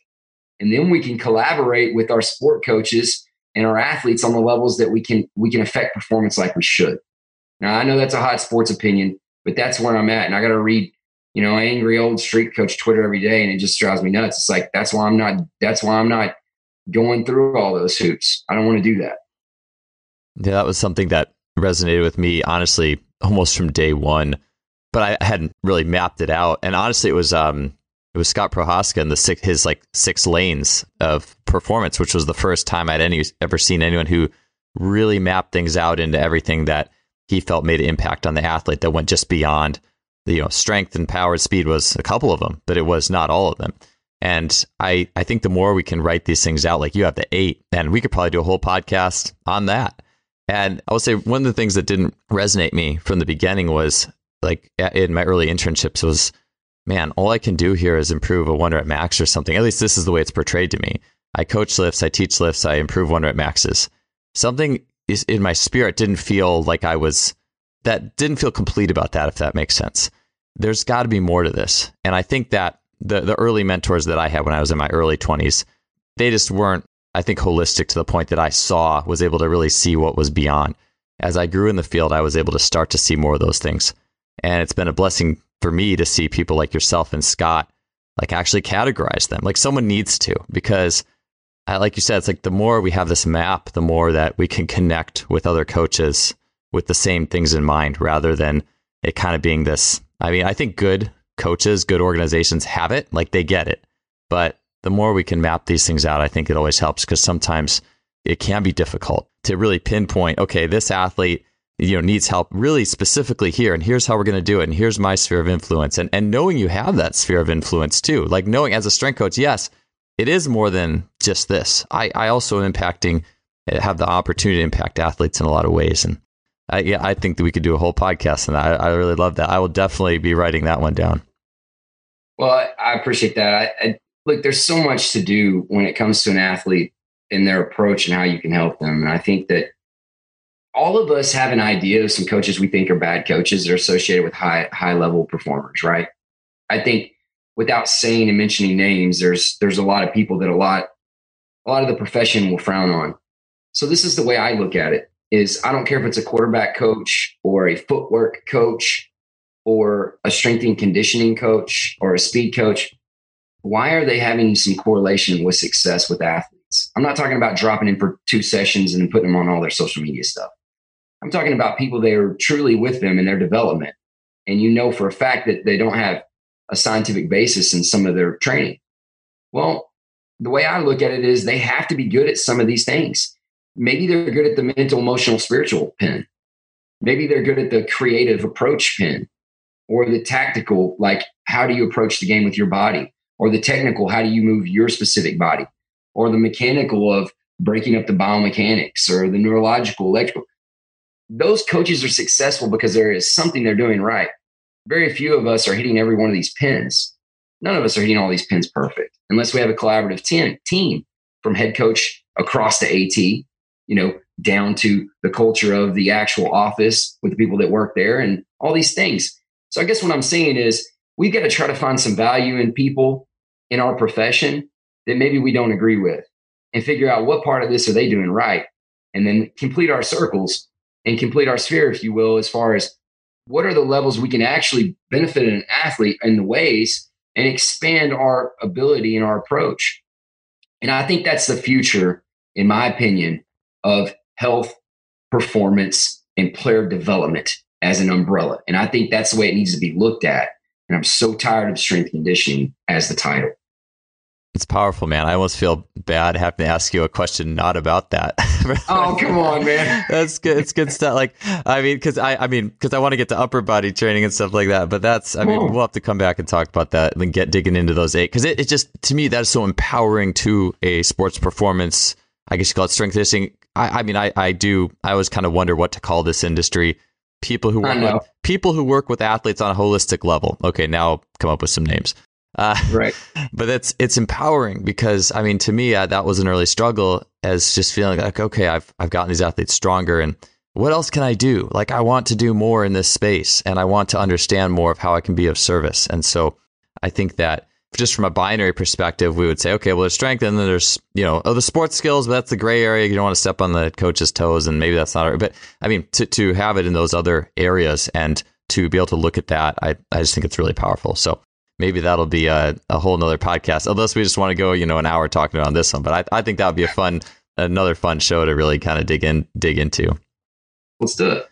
And then we can collaborate with our sport coaches and our athletes on the levels that we can we can affect performance like we should. Now I know that's a hot sports opinion, but that's where I'm at, and I got to read you know angry old street coach Twitter every day, and it just drives me nuts. It's like that's why I'm not that's why I'm not going through all those hoops. I don't want to do that. Yeah, that was something that resonated with me honestly almost from day one, but I hadn't really mapped it out. And honestly, it was um it was Scott Prochazka and the six, his like six lanes of performance, which was the first time I'd any ever seen anyone who really mapped things out into everything that he felt made an impact on the athlete that went just beyond the you know strength and power speed was a couple of them, but it was not all of them. And I I think the more we can write these things out, like you have the eight, and we could probably do a whole podcast on that. And I will say one of the things that didn't resonate me from the beginning was like in my early internships was man, all I can do here is improve a one rep max or something. At least this is the way it's portrayed to me. I coach lifts, I teach lifts, I improve one rep maxes. Something is in my spirit didn't feel like I was that didn't feel complete about that, if that makes sense. There's got to be more to this. And I think that the, the early mentors that I had when I was in my early 20s, they just weren't, I think, holistic to the point that I saw, was able to really see what was beyond. As I grew in the field, I was able to start to see more of those things. And it's been a blessing for me to see people like yourself and Scott like actually categorize them. Like someone needs to because uh, like you said, it's like the more we have this map, the more that we can connect with other coaches with the same things in mind rather than it kind of being this. I mean, I think good coaches, good organizations have it, like they get it. But the more we can map these things out, I think it always helps because sometimes it can be difficult to really pinpoint, okay, this athlete you know needs help really specifically here and here's how we're going to do it and here's my sphere of influence and and knowing you have that sphere of influence too like knowing as a strength coach yes it is more than just this i i also am impacting eh, have the opportunity to impact athletes in a lot of ways and I, yeah, I think that we could do a whole podcast that. I, I really love that. I will definitely be writing that one down. Well, I, I appreciate that. I, I, look, there's so much to do when it comes to an athlete and their approach and how you can help them. And I think that all of us have an idea of some coaches we think are bad coaches that are associated with high high level performers, right? I think without saying and mentioning names, there's there's a lot of people that a lot a lot of the profession will frown on. So this is the way I look at it is I don't care if it's a quarterback coach or a footwork coach or a strength and conditioning coach or a speed coach. Why are they having some correlation with success with athletes? I'm not talking about dropping in for two sessions and putting them on all their social media stuff. I'm talking about people that are truly with them in their development. And you know for a fact that they don't have a scientific basis in some of their training. Well, the way I look at it is they have to be good at some of these things. Maybe they're good at the mental, emotional, spiritual pin. Maybe they're good at the creative approach pin or the tactical, like how do you approach the game with your body, or the technical, how do you move your specific body, or the mechanical of breaking up the biomechanics or the neurological, electrical those coaches are successful because there is something they're doing right. Very few of us are hitting every one of these pins. None of us are hitting all these pins perfect unless we have a collaborative team, team from head coach across the AT, you know, down to the culture of the actual office with the people that work there and all these things. So I guess what I'm saying is we've got to try to find some value in people in our profession that maybe we don't agree with and figure out what part of this are they doing right and then complete our circles and complete our sphere, if you will, as far as what are the levels we can actually benefit an athlete in the ways and expand our ability and our approach. And I think that's the future, in my opinion, of health, performance, and player development as an umbrella. And I think that's the way it needs to be looked at. And I'm so tired of strength conditioning as the title. It's powerful, man. I almost feel bad having to ask you a question not about that. (laughs) oh, come on, man. that's good. It's good stuff. Like, I mean, because I, I mean, because I want to get to upper body training and stuff like that. But that's, I mean, we'll have to come back and talk about that and get digging into those eight because it, it just to me that's so empowering to a sports performance. I guess you call it strength conditioning. I, I mean, I, I do. I always kind of wonder what to call this industry. People who work with people who work with athletes on a holistic level. Okay, now come up with some names. Uh, right. (laughs) But it's it's empowering because I mean, to me, uh, that was an early struggle as just feeling like, okay, I've I've gotten these athletes stronger, and what else can I do? Like, I want to do more in this space, and I want to understand more of how I can be of service. And so, I think that just from a binary perspective, we would say, okay, well, there's strength, and then there's you know, oh, the sports skills, but that's the gray area. You don't want to step on the coach's toes, and maybe that's not. But I mean, to to have it in those other areas and to be able to look at that, I I just think it's really powerful. So maybe that'll be a, a whole nother podcast. Unless we just want to go, you know, an hour talking about this one. But I, I think that would be a fun, another fun show to really kind of dig in, dig into. Let's do it.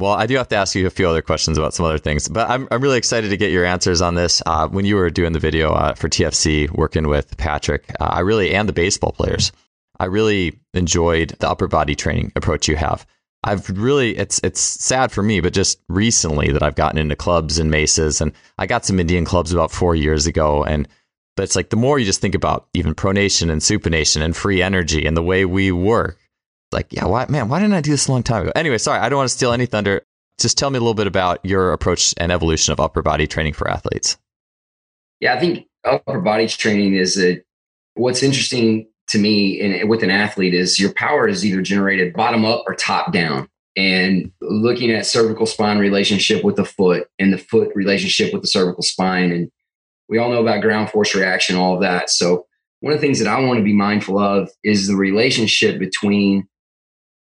Well, I do have to ask you a few other questions about some other things, but I'm, I'm really excited to get your answers on this. Uh, when you were doing the video uh, for TFC, working with Patrick, uh, I really, and the baseball players, I really enjoyed the upper body training approach you have. I've really it's it's sad for me, but just recently that I've gotten into clubs and maces, and I got some Indian clubs about four years ago, and but it's like the more you just think about even pronation and supination and free energy and the way we work, like yeah, why man, why didn't I do this a long time ago? Anyway, sorry, I don't want to steal any thunder. Just tell me a little bit about your approach and evolution of upper body training for athletes. Yeah, I think upper body training is a what's interesting to me in, with an athlete is your power is either generated bottom up or top down. And looking at cervical spine relationship with the foot and the foot relationship with the cervical spine. And we all know about ground force reaction all of that. So one of the things that i want to be mindful of is the relationship between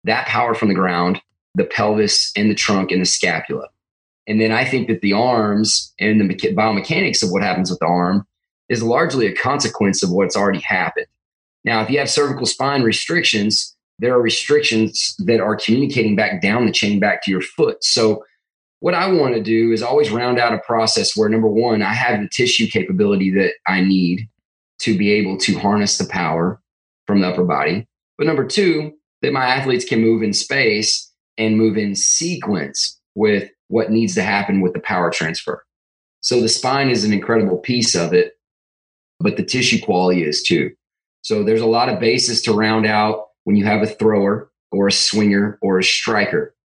that power from the ground the pelvis and the trunk and the scapula. And then i think that the arms and the biomechanics of what happens with the arm is largely a consequence of what's already happened now, if you have cervical spine restrictions, there are restrictions that are communicating back down the chain back to your foot. So what I want to do is always round out a process where number one, I have the tissue capability that I need to be able to harness the power from the upper body. But number two, that my athletes can move in space and move in sequence with what needs to happen with the power transfer. So the spine is an incredible piece of it, but the tissue quality is too. So there's a lot of bases to round out when you have a thrower or a swinger or a striker.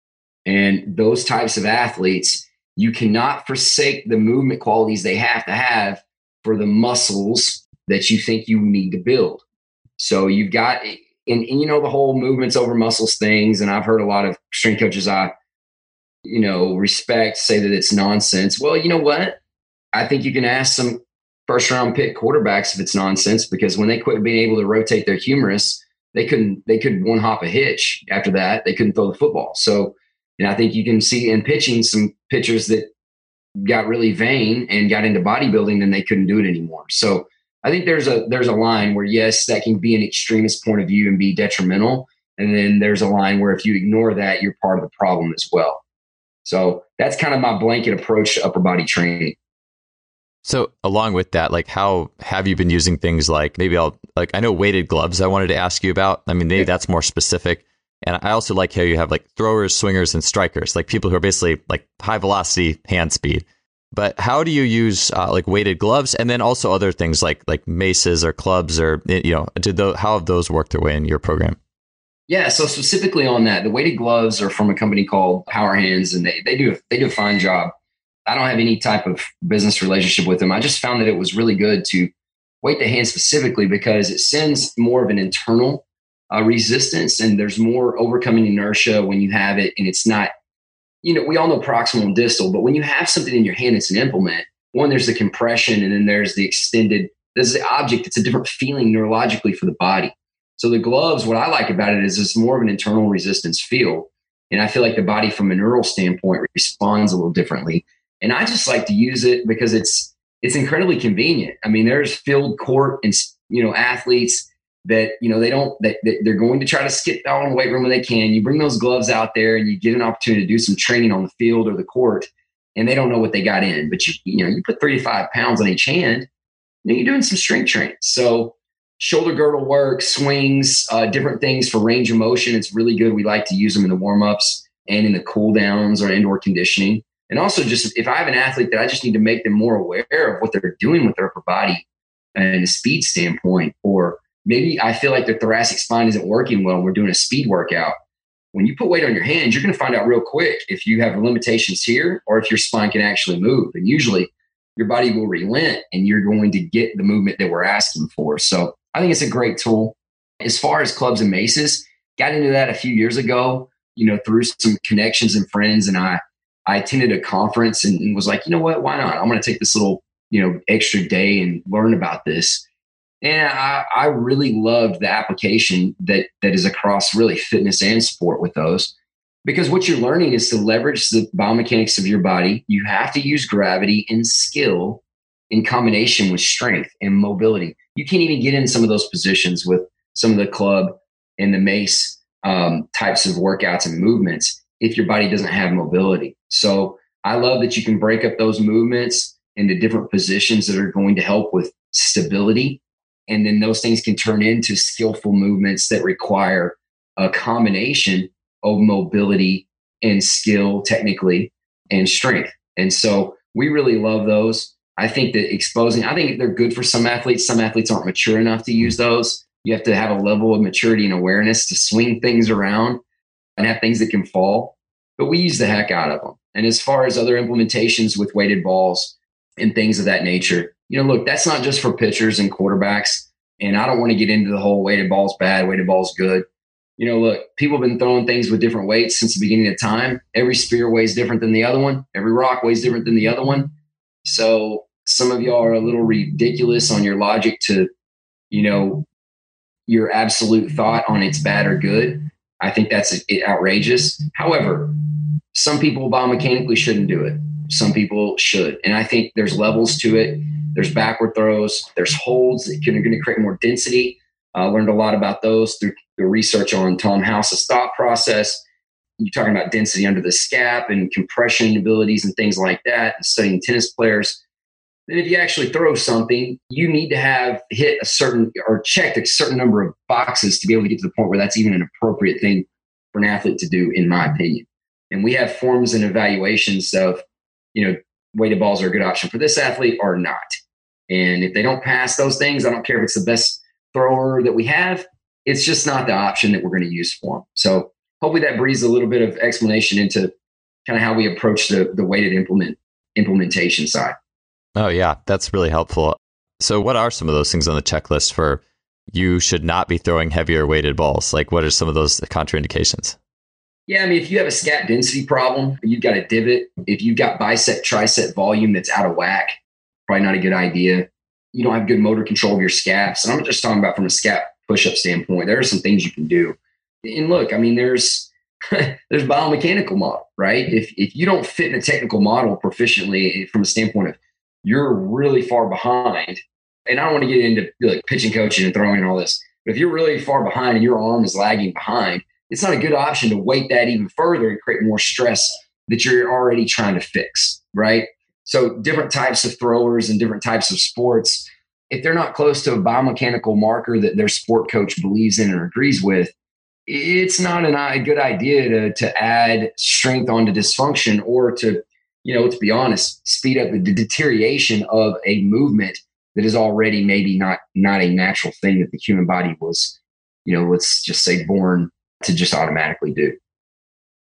And those types of athletes, you cannot forsake the movement qualities they have to have for the muscles that you think you need to build. So you've got, and, and you know, the whole movements over muscles things. And I've heard a lot of strength coaches I, you know, respect say that it's nonsense. Well, you know what? I think you can ask some first round pick quarterbacks if it's nonsense because when they quit being able to rotate their humerus, they couldn't they could one hop a hitch after that. They couldn't throw the football. So and I think you can see in pitching some pitchers that got really vain and got into bodybuilding and they couldn't do it anymore. So I think there's a there's a line where yes, that can be an extremist point of view and be detrimental. And then there's a line where if you ignore that, you're part of the problem as well. So that's kind of my blanket approach to upper body training. So along with that, like how have you been using things like maybe I'll like I know weighted gloves I wanted to ask you about. I mean maybe yeah. that's more specific. And I also like how you have like throwers, swingers, and strikers, like people who are basically like high velocity hand speed. But how do you use uh, like weighted gloves, and then also other things like like maces or clubs, or you know, did those, how have those worked their way in your program? Yeah, so specifically on that, the weighted gloves are from a company called PowerHandz, and they they do they do a fine job I don't have any type of business relationship with them. I just found that it was really good to weight the hand specifically because it sends more of an internal uh, resistance and there's more overcoming inertia when you have it and it's not you know we all know proximal and distal but when you have something in your hand it's an implement. One there's the compression and then there's the extended there's the object it's a different feeling neurologically for the body. So the gloves what i like about it is it's more of an internal resistance feel and i feel like the body from a neural standpoint responds a little differently and I just like to use it because it's it's incredibly convenient. I mean, there's field court and you know athletes that you know they don't that, that they're going to try to skip out the weight room when they can. You bring those gloves out there and you get an opportunity to do some training on the field or the court, and they don't know what they got in. But you you know you put 35 pounds on each hand, and you're doing some strength training. So shoulder girdle work, swings, uh, different things for range of motion. It's really good. We like to use them in the warm ups and in the cool downs or indoor conditioning. And also, just if I have an athlete that I just need to make them more aware of what they're doing with their upper body and a speed standpoint, or maybe I feel like their thoracic spine isn't working well, we're doing a speed workout. When you put weight on your hands, you're going to find out real quick if you have limitations here or if your spine can actually move. And usually, your body will relent and you're going to get the movement that we're asking for. So, I think it's a great tool. As far as clubs and maces, got into that a few years ago, you know, through some connections and friends. And I I attended a conference and was like, you know what, why not? I'm going to take this little, you know, extra day and learn about this. And I, I really loved the application that that is across really fitness and sport with those. Because what you're learning is to leverage the biomechanics of your body. You have to use gravity and skill in combination with strength and mobility. You can't even get in some of those positions with some of the club and the mace um, types of workouts and movements if your body doesn't have mobility. So I love that you can break up those movements into different positions that are going to help with stability. And then those things can turn into skillful movements that require a combination of mobility and skill technically and strength. And so we really love those. I think that exposing, I think they're good for some athletes. Some athletes aren't mature enough to use those. You have to have a level of maturity and awareness to swing things around and have things that can fall. But we use the heck out of them. And as far as other implementations with weighted balls and things of that nature, you know, look, that's not just for pitchers and quarterbacks. And I don't want to get into the whole weighted balls bad, weighted balls good. You know, look, people have been throwing things with different weights since the beginning of time. Every spear weighs different than the other one. Every rock weighs different than the other one. So some of y'all are a little ridiculous on your logic to, you know, your absolute thought on it's bad or good. I think that's outrageous. However, some people biomechanically shouldn't do it. Some people should. And I think there's levels to it. There's backward throws, there's holds that are going to create more density. I uh, learned a lot about those through the research on Tom House's thought process. you're talking about density under the scap and compression abilities and things like that, and studying tennis players, then if you actually throw something, you need to have hit a certain or checked a certain number of boxes to be able to get to the point where that's even an appropriate thing for an athlete to do, in my opinion. And we have forms and evaluations of, you know, weighted balls are a good option for this athlete or not. And if they don't pass those things, I don't care if it's the best thrower that we have, it's just not the option that we're going to use for them. So hopefully that breathes a little bit of explanation into kind of how we approach the, the weighted implement implementation side. Oh yeah, that's really helpful. So what are some of those things on the checklist for you should not be throwing heavier weighted balls? Like what are some of those contraindications? Yeah, I mean, if you have a scap density problem, you've got a divot. If you've got bicep tricep volume that's out of whack, probably not a good idea. You don't have good motor control of your scaps. And I'm just talking about from a scap push-up standpoint. There are some things you can do. And look, I mean, there's (laughs) there's biomechanical model, right? If if you don't fit in a technical model proficiently from a standpoint of you're really far behind, and I don't want to get into like pitching coaching and throwing and all this, but if you're really far behind and your arm is lagging behind, it's not a good option to weight that even further and create more stress that you're already trying to fix, right? So different types of throwers and different types of sports, if they're not close to a biomechanical marker that their sport coach believes in or agrees with, it's not an, a good idea to, to add strength onto dysfunction or to, you know, let's be honest, speed up the deterioration of a movement that is already maybe not not a natural thing that the human body was, you know, let's just say born to just automatically do.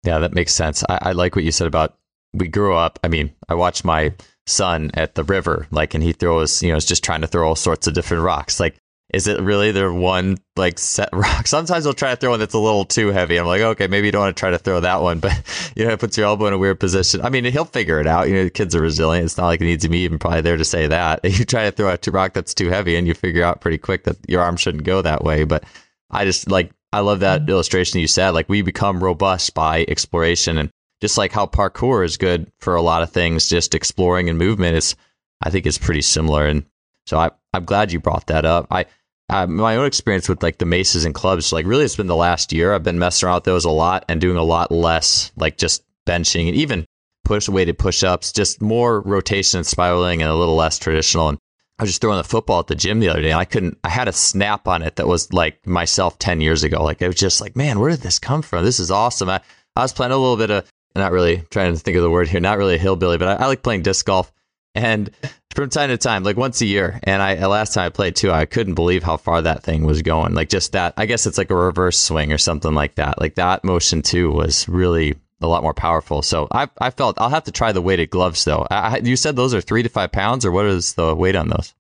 Yeah, that makes sense. I, I like what you said about we grew up. I mean, I watched my son at the river, like, and he throws, you know, is just trying to throw all sorts of different rocks. Like, is it really their one like set (laughs) rock? Sometimes they'll try to throw one that's a little too heavy. I'm like, okay, maybe you don't want to try to throw that one, (laughs) but you know, it puts your elbow in a weird position. I mean, he'll figure it out. You know, the kids are resilient. It's not like it needs to be even probably there to say that. (laughs) You try to throw a rock that's too heavy, and you figure out pretty quick that your arm shouldn't go that way. But I just like I love that mm-hmm. illustration you said. Like we become robust by exploration, and just like how parkour is good for a lot of things, just exploring and movement is, I think, is pretty similar. And so I, I'm glad you brought that up. I, uh, my own experience with like the maces and clubs, like really, it's been the last year. I've been messing around with those a lot and doing a lot less, like just benching and even push weighted push ups, just more rotation and spiraling and a little less traditional. And I was just throwing the football at the gym the other day and I couldn't, I had a snap on it that was like myself 10 years ago. Like it was just like, man, where did this come from? This is awesome. I, I was playing a little bit of, not really trying to think of the word here, not really a hillbilly, but I, I like playing disc golf. And from time to time, like once a year, and I last time I played too, I couldn't believe how far that thing was going. Like just that, I guess it's like a reverse swing or something like that. Like that motion too was really a lot more powerful. So I I felt I'll have to try the weighted gloves though. I, you said those are three to five pounds, or what is the weight on those?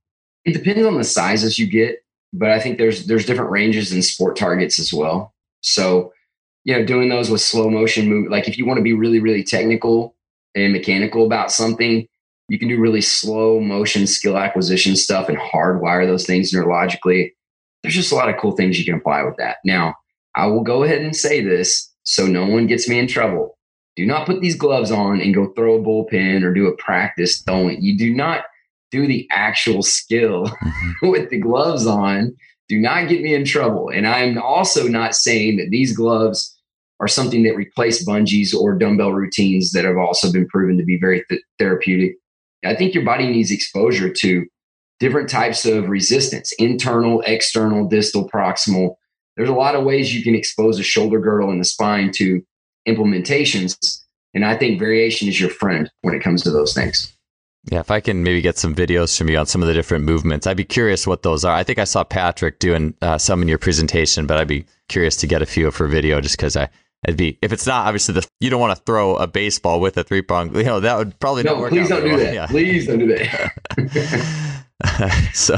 It depends on the sizes you get, but I think there's there's different ranges in sport targets as well. So you know, doing those with slow motion move, like if you want to be really really technical and mechanical about something, you can do really slow motion skill acquisition stuff and hardwire those things neurologically. There's just a lot of cool things you can apply with that. Now, I will go ahead and say this so no one gets me in trouble. Do not put these gloves on and go throw a bullpen or do a practice throwing. You do not do the actual skill (laughs) mm-hmm. with the gloves on. Do not get me in trouble. And I'm also not saying that these gloves are something that replace bungees or dumbbell routines that have also been proven to be very th- therapeutic. I think your body needs exposure to different types of resistance internal, external, distal, proximal there's a lot of ways you can expose a shoulder girdle and the spine to implementations. And I think variation is your friend when it comes to those things. Yeah, if I can maybe get some videos from you on some of the different movements, I'd be curious what those are. I think I saw Patrick doing uh, some in your presentation, but I'd be curious to get a few for video just because I. It'd be if it's not obviously the you don't want to throw a baseball with a three prong. You know that would probably no. not work. Please don't do well. that. Yeah. Please don't do that. (laughs) so,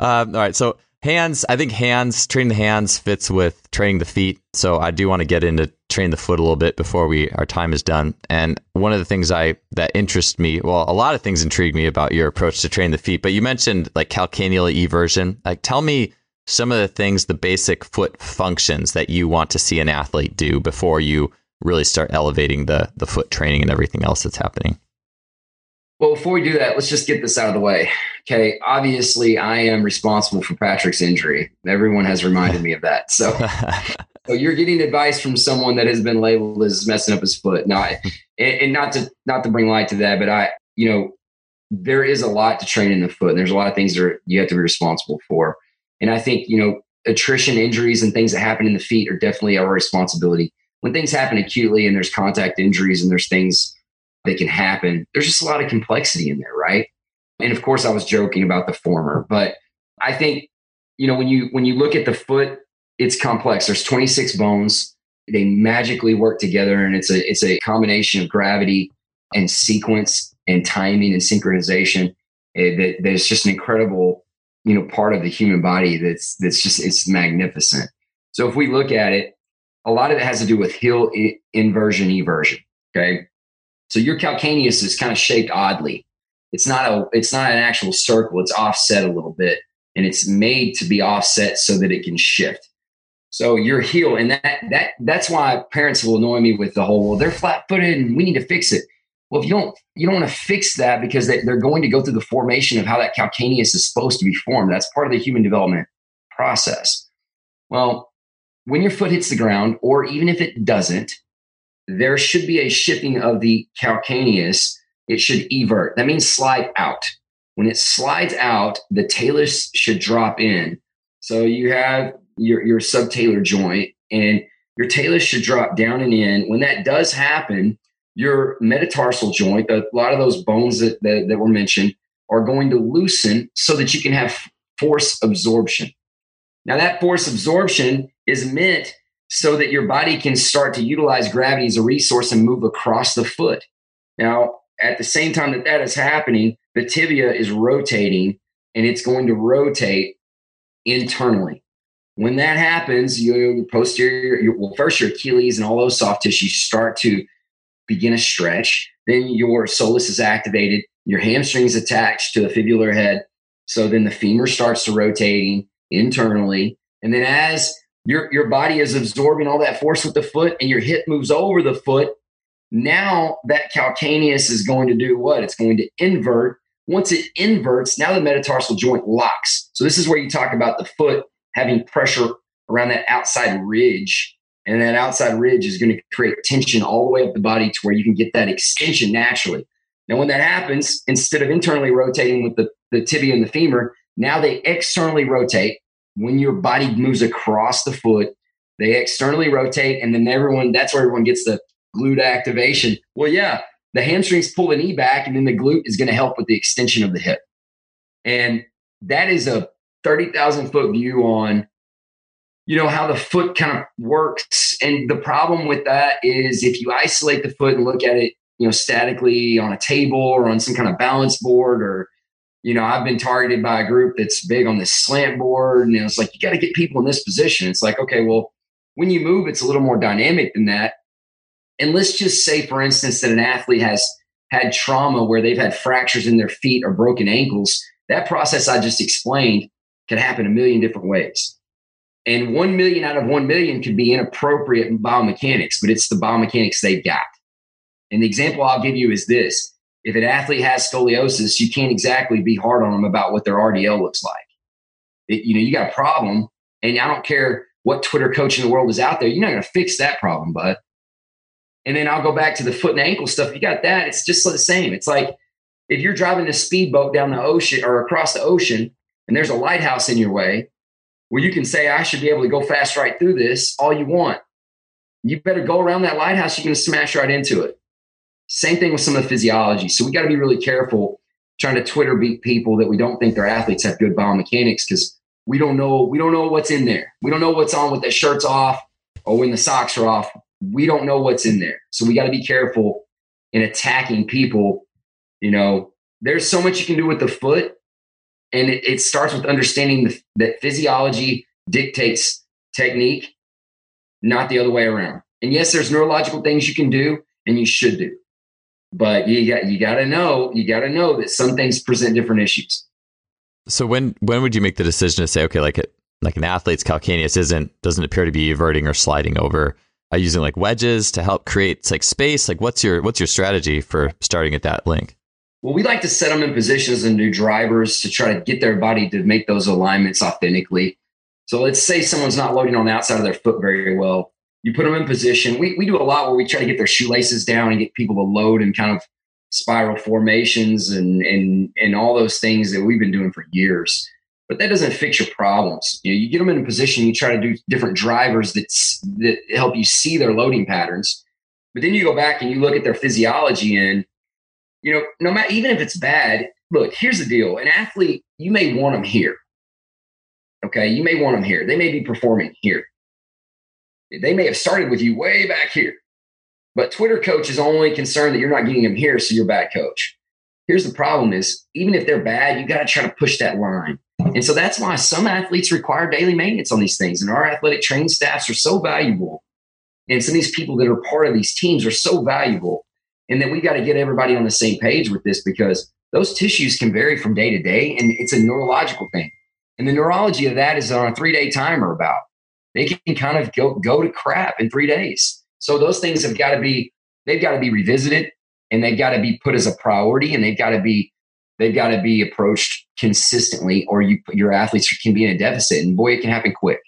um, all right. So hands i think hands training the hands fits with training the feet so i do want to get into train the foot a little bit before we our time is done and one of the things i that interests me well a lot of things intrigue me about your approach to train the feet but you mentioned like calcaneal eversion like tell me some of the things the basic foot functions that you want to see an athlete do before you really start elevating the the foot training and everything else that's happening well, before we do that, let's just get this out of the way. Okay. Obviously, I am responsible for Patrick's injury. Everyone has reminded me of that. So (laughs) So you're getting advice from someone that has been labeled as messing up his foot. Not and, and not to not to bring light to that, but I, you know, there is a lot to train in the foot. And there's a lot of things that are, you have to be responsible for. And I think, you know, attrition injuries and things that happen in the feet are definitely our responsibility. When things happen acutely and there's contact injuries and there's things that can happen, there's just a lot of complexity in there, right? And of course I was joking about the former, but I think, you know, when you when you look at the foot, it's complex. There's 26 bones. They magically work together and it's a it's a combination of gravity and sequence and timing and synchronization eh, that, that is just an incredible you know part of the human body that's that's just it's magnificent. So if we look at it a lot of it has to do with heel inversion eversion okay? So your calcaneus is kind of shaped oddly. It's not a it's not an actual circle it's offset a little bit and it's made to be offset so that it can shift. So your heel and that that that's why parents will annoy me with the whole well they're flat footed and we need to fix it well, if you don't, you don't want to fix that because they, they're going to go through the formation of how that calcaneus is supposed to be formed. That's part of the human development process. Well, when your foot hits the ground, or even if it doesn't, there should be a shifting of the calcaneus. It should evert. That means slide out. When it slides out, the talus should drop in. So you have your, your subtalar joint, and your talus should drop down and in. When that does happen, your metatarsal joint, a lot of those bones that, that, that were mentioned, are going to loosen so that you can have force absorption. Now, that force absorption is meant so that your body can start to utilize gravity as a resource and move across the foot. Now, at the same time that that is happening, the tibia is rotating and it's going to rotate internally. When that happens, your posterior, your, well, first your Achilles and all those soft tissues start to begin a stretch. Then your soleus is activated, your hamstring is attached to the fibular head. So then the femur starts to rotating internally. And then as your, your body is absorbing all that force with the foot and your hip moves over the foot, now that calcaneus is going to do what? It's going to invert. Once it inverts, now the metatarsal joint locks. So this is where you talk about the foot having pressure around that outside ridge and that outside ridge is going to create tension all the way up the body to where you can get that extension naturally. Now, when that happens, instead of internally rotating with the, the tibia and the femur, now they externally rotate. When your body moves across the foot, they externally rotate, and then everyone that's where everyone gets the glute activation. Well, yeah, the hamstrings pull the knee back, and then the glute is going to help with the extension of the hip. And that is a 30,000 foot view on you know how the foot kind of works. And the problem with that is if you isolate the foot and look at it you know statically on a table or on some kind of balance board or you know i've been targeted by a group that's big on this slant board and it's like you got to get people in this position. It's like okay well when you move it's a little more dynamic than that. And let's just say for instance that an athlete has had trauma where they've had fractures in their feet or broken ankles. That process i just explained can happen a million different ways and 1 million out of 1 million could be inappropriate in biomechanics, but it's the biomechanics they've got. And the example I'll give you is this if an athlete has scoliosis, you can't exactly be hard on them about what their RDL looks like. It, you know, you got a problem, and I don't care what Twitter coach in the world is out there, you're not going to fix that problem, bud. And then I'll go back to the foot and ankle stuff. You got that, it's just the same. It's like if you're driving a speedboat down the ocean or across the ocean and there's a lighthouse in your way, where you can say, I should be able to go fast right through this all you want. You better go around that lighthouse, you're going to smash right into it. Same thing with some of the physiology. So we got to be really careful trying to Twitter beat people that we don't think their athletes have good biomechanics because we don't know we don't know what's in there. We don't know what's on with the shirts off or when the socks are off. We don't know what's in there. So we got to be careful in attacking people. You know, there's so much you can do with the foot and it, it starts with understanding the, that physiology dictates technique, not the other way around. And yes, there's neurological things you can do and you should do. But you got you got to know, you got to know that some things present different issues. So when when would you make the decision to say okay, like it like an athlete's calcaneus isn't doesn't appear to be everting or sliding over? Are using like wedges to help create like space? Like what's your what's your strategy for starting at that link? Well, we like to set them in positions and do drivers to try to get their body to make those alignments authentically. So let's say someone's not loading on the outside of their foot very well. You put them in position. We, we do a lot where we try to get their shoelaces down and get people to load in kind of spiral formations and, and, and all those things that we've been doing for years. But that doesn't fix your problems. You know, you get them in a position, you try to do different drivers that, that help you see their loading patterns. But then you go back and you look at their physiology and, you know, no matter, even if it's bad, look, here's the deal. An athlete, you may want them here. Okay. You may want them here. They may be performing here. They may have started with you way back here. But Twitter coach is only concerned that you're not getting them here, so you're a bad coach. Here's the problem is even if they're bad, you got to try to push that line. And so that's why some athletes require daily maintenance on these things. And our athletic training staffs are so valuable. And some of these people that are part of these teams are so valuable. And that we got to get everybody on the same page with this because those tissues can vary from day to day and it's a neurological thing. And the neurology of that is on a three day timer about. They can kind of go, go to crap in three days. So those things have got to be, they've got to be revisited and they've got to be put as a priority and they've got to be, they've got to be approached consistently or you, your athletes can be in a deficit and boy, it can happen quick.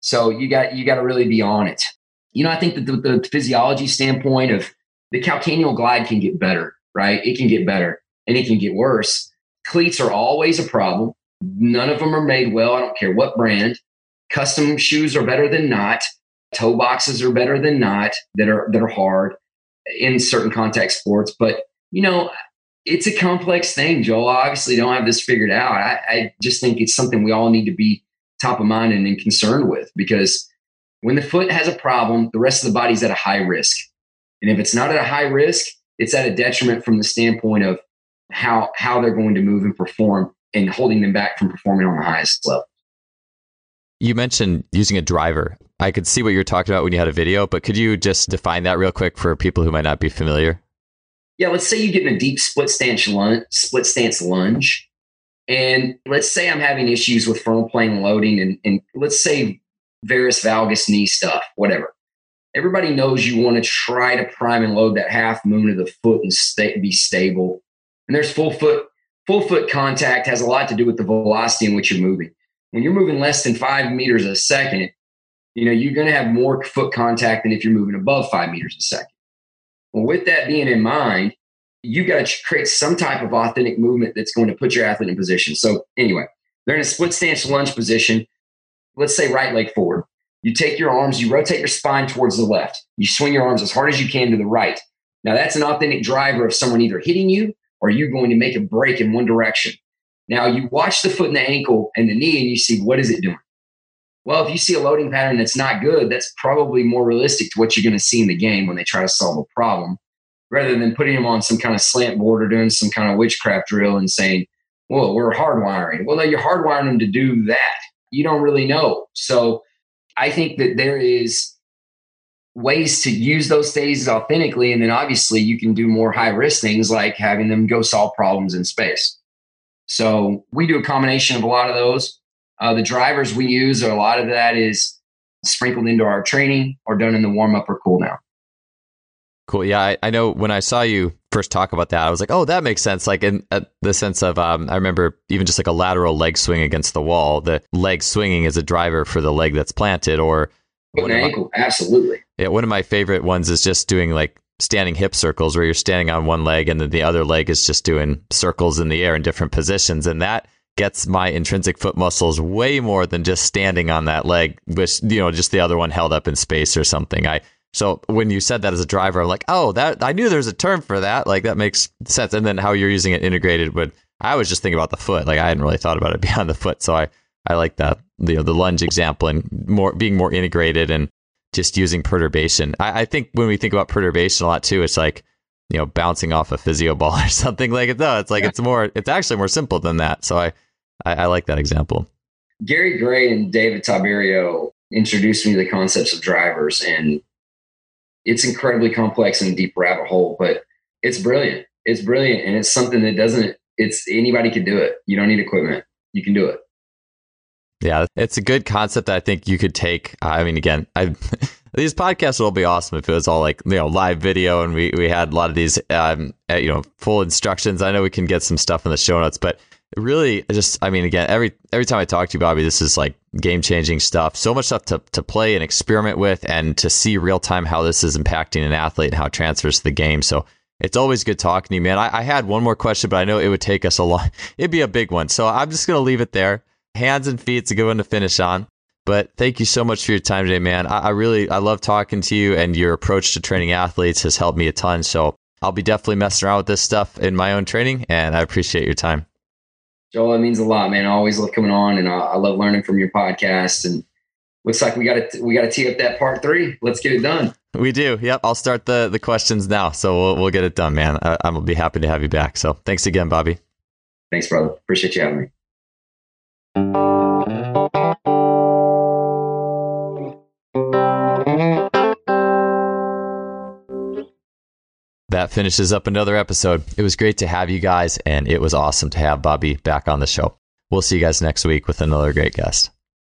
So you got, you got to really be on it. You know, I think that the, the physiology standpoint of the calcaneal glide can get better, right? It can get better and it can get worse. Cleats are always a problem. None of them are made well. I don't care what brand. Custom shoes are better than not. Toe boxes are better than not that are that are hard in certain contact sports. But you know, it's a complex thing, Joel. I obviously don't have this figured out. I, I just think it's something we all need to be top of mind and, and concerned with because when the foot has a problem, the rest of the body's at a high risk. And if it's not at a high risk, it's at a detriment from the standpoint of how how they're going to move and perform and holding them back from performing on the highest level. You mentioned using a driver. I could see what you were talking about when you had a video, but could you just define that real quick for people who might not be familiar? Yeah, let's say you get in a deep split stance lunge, split stance lunge, and let's say I'm having issues with frontal plane loading, and, and let's say varus valgus knee stuff, whatever. Everybody knows you want to try to prime and load that half moon of the foot and stay, be stable. And there's full foot full foot contact has a lot to do with the velocity in which you're moving. When you're moving less than five meters a second, you know, you're going to have more foot contact than if you're moving above five meters a second. Well, with that being in mind, you got to create some type of authentic movement that's going to put your athlete in position. So, anyway, they're in a split stance lunge position. Let's say right leg forward. You take your arms, you rotate your spine towards the left. You swing your arms as hard as you can to the right. Now, that's an authentic driver of someone either hitting you or you going to make a break in one direction. Now you watch the foot and the ankle and the knee and you see what is it doing? Well, if you see a loading pattern that's not good, that's probably more realistic to what you're going to see in the game when they try to solve a problem rather than putting them on some kind of slant board or doing some kind of witchcraft drill and saying, well, we're hardwiring. Well, no, you're hardwiring them to do that. You don't really know. So I think that there is ways to use those phases authentically. And then obviously you can do more high risk things like having them go solve problems in space. So we do a combination of a lot of those. Uh, the drivers we use, a lot of that is sprinkled into our training or done in the warm up or cool down. Cool. Yeah, I, I, know when I saw you first talk about that, I was like, oh, that makes sense. Like in uh, the sense of, um, I remember even just like a lateral leg swing against the wall, the leg swinging is a driver for the leg that's planted or an ankle. Absolutely. Yeah. One of my favorite ones is just doing like standing hip circles where you're standing on one leg and then the other leg is just doing circles in the air in different positions. And that gets my intrinsic foot muscles way more than just standing on that leg, with, you know, just the other one held up in space or something. I, so when you said that as a driver, I'm like, oh, that I knew there's a term for that. Like that makes sense. And then how you're using it integrated with, I was just thinking about the foot. Like I hadn't really thought about it (laughs) beyond the foot. So I, I like that, you know, the lunge example and more being more integrated and just using perturbation. I, I, think when we think about perturbation a lot too, it's like, you know, bouncing off a physio ball (laughs) or something like it. No, it's like, yeah. it's more, it's actually more simple than that. So I, I, I like that example. Gary Gray and David Tiberio introduced me to the concepts of drivers and it's incredibly complex and deep rabbit hole, but it's brilliant. It's brilliant. And it's something that doesn't, it's anybody can do it. You don't need equipment. You can do it. Yeah, it's a good concept that I think you could take. I mean, again, I (laughs) these podcasts will be awesome if it was all like you know live video and we we had a lot of these um, uh, you know full instructions. I know we can get some stuff in the show notes, but really just I mean, again, every every time I talk to you, Bobby, this is like game changing stuff. So much stuff to, to play and experiment with and to see real time how this is impacting an athlete and how it transfers to the game. So it's always good talking to you, man. I, I had one more question, but I know it would take us a long, (laughs) it'd be a big one. So I'm just going to leave it there. Hands and feet's a good one to finish on. But thank you so much for your time today, man. I, I really, I love talking to you and your approach to training athletes has helped me a ton. So I'll be definitely messing around with this stuff in my own training and I appreciate your time. Joel, it means a lot, man. I always love coming on and I, I love learning from your podcast and looks like we got to we got to tee up that part three. Let's get it done. We do. Yep. I'll start the the questions now, so we'll we'll get it done, man. I, I'm gonna be happy to have you back. So thanks again, Bobby. Thanks, brother. Appreciate you having me. That finishes up another episode. It was great to have you guys, and it was awesome to have Bobby back on the show. We'll see you guys next week with another great guest.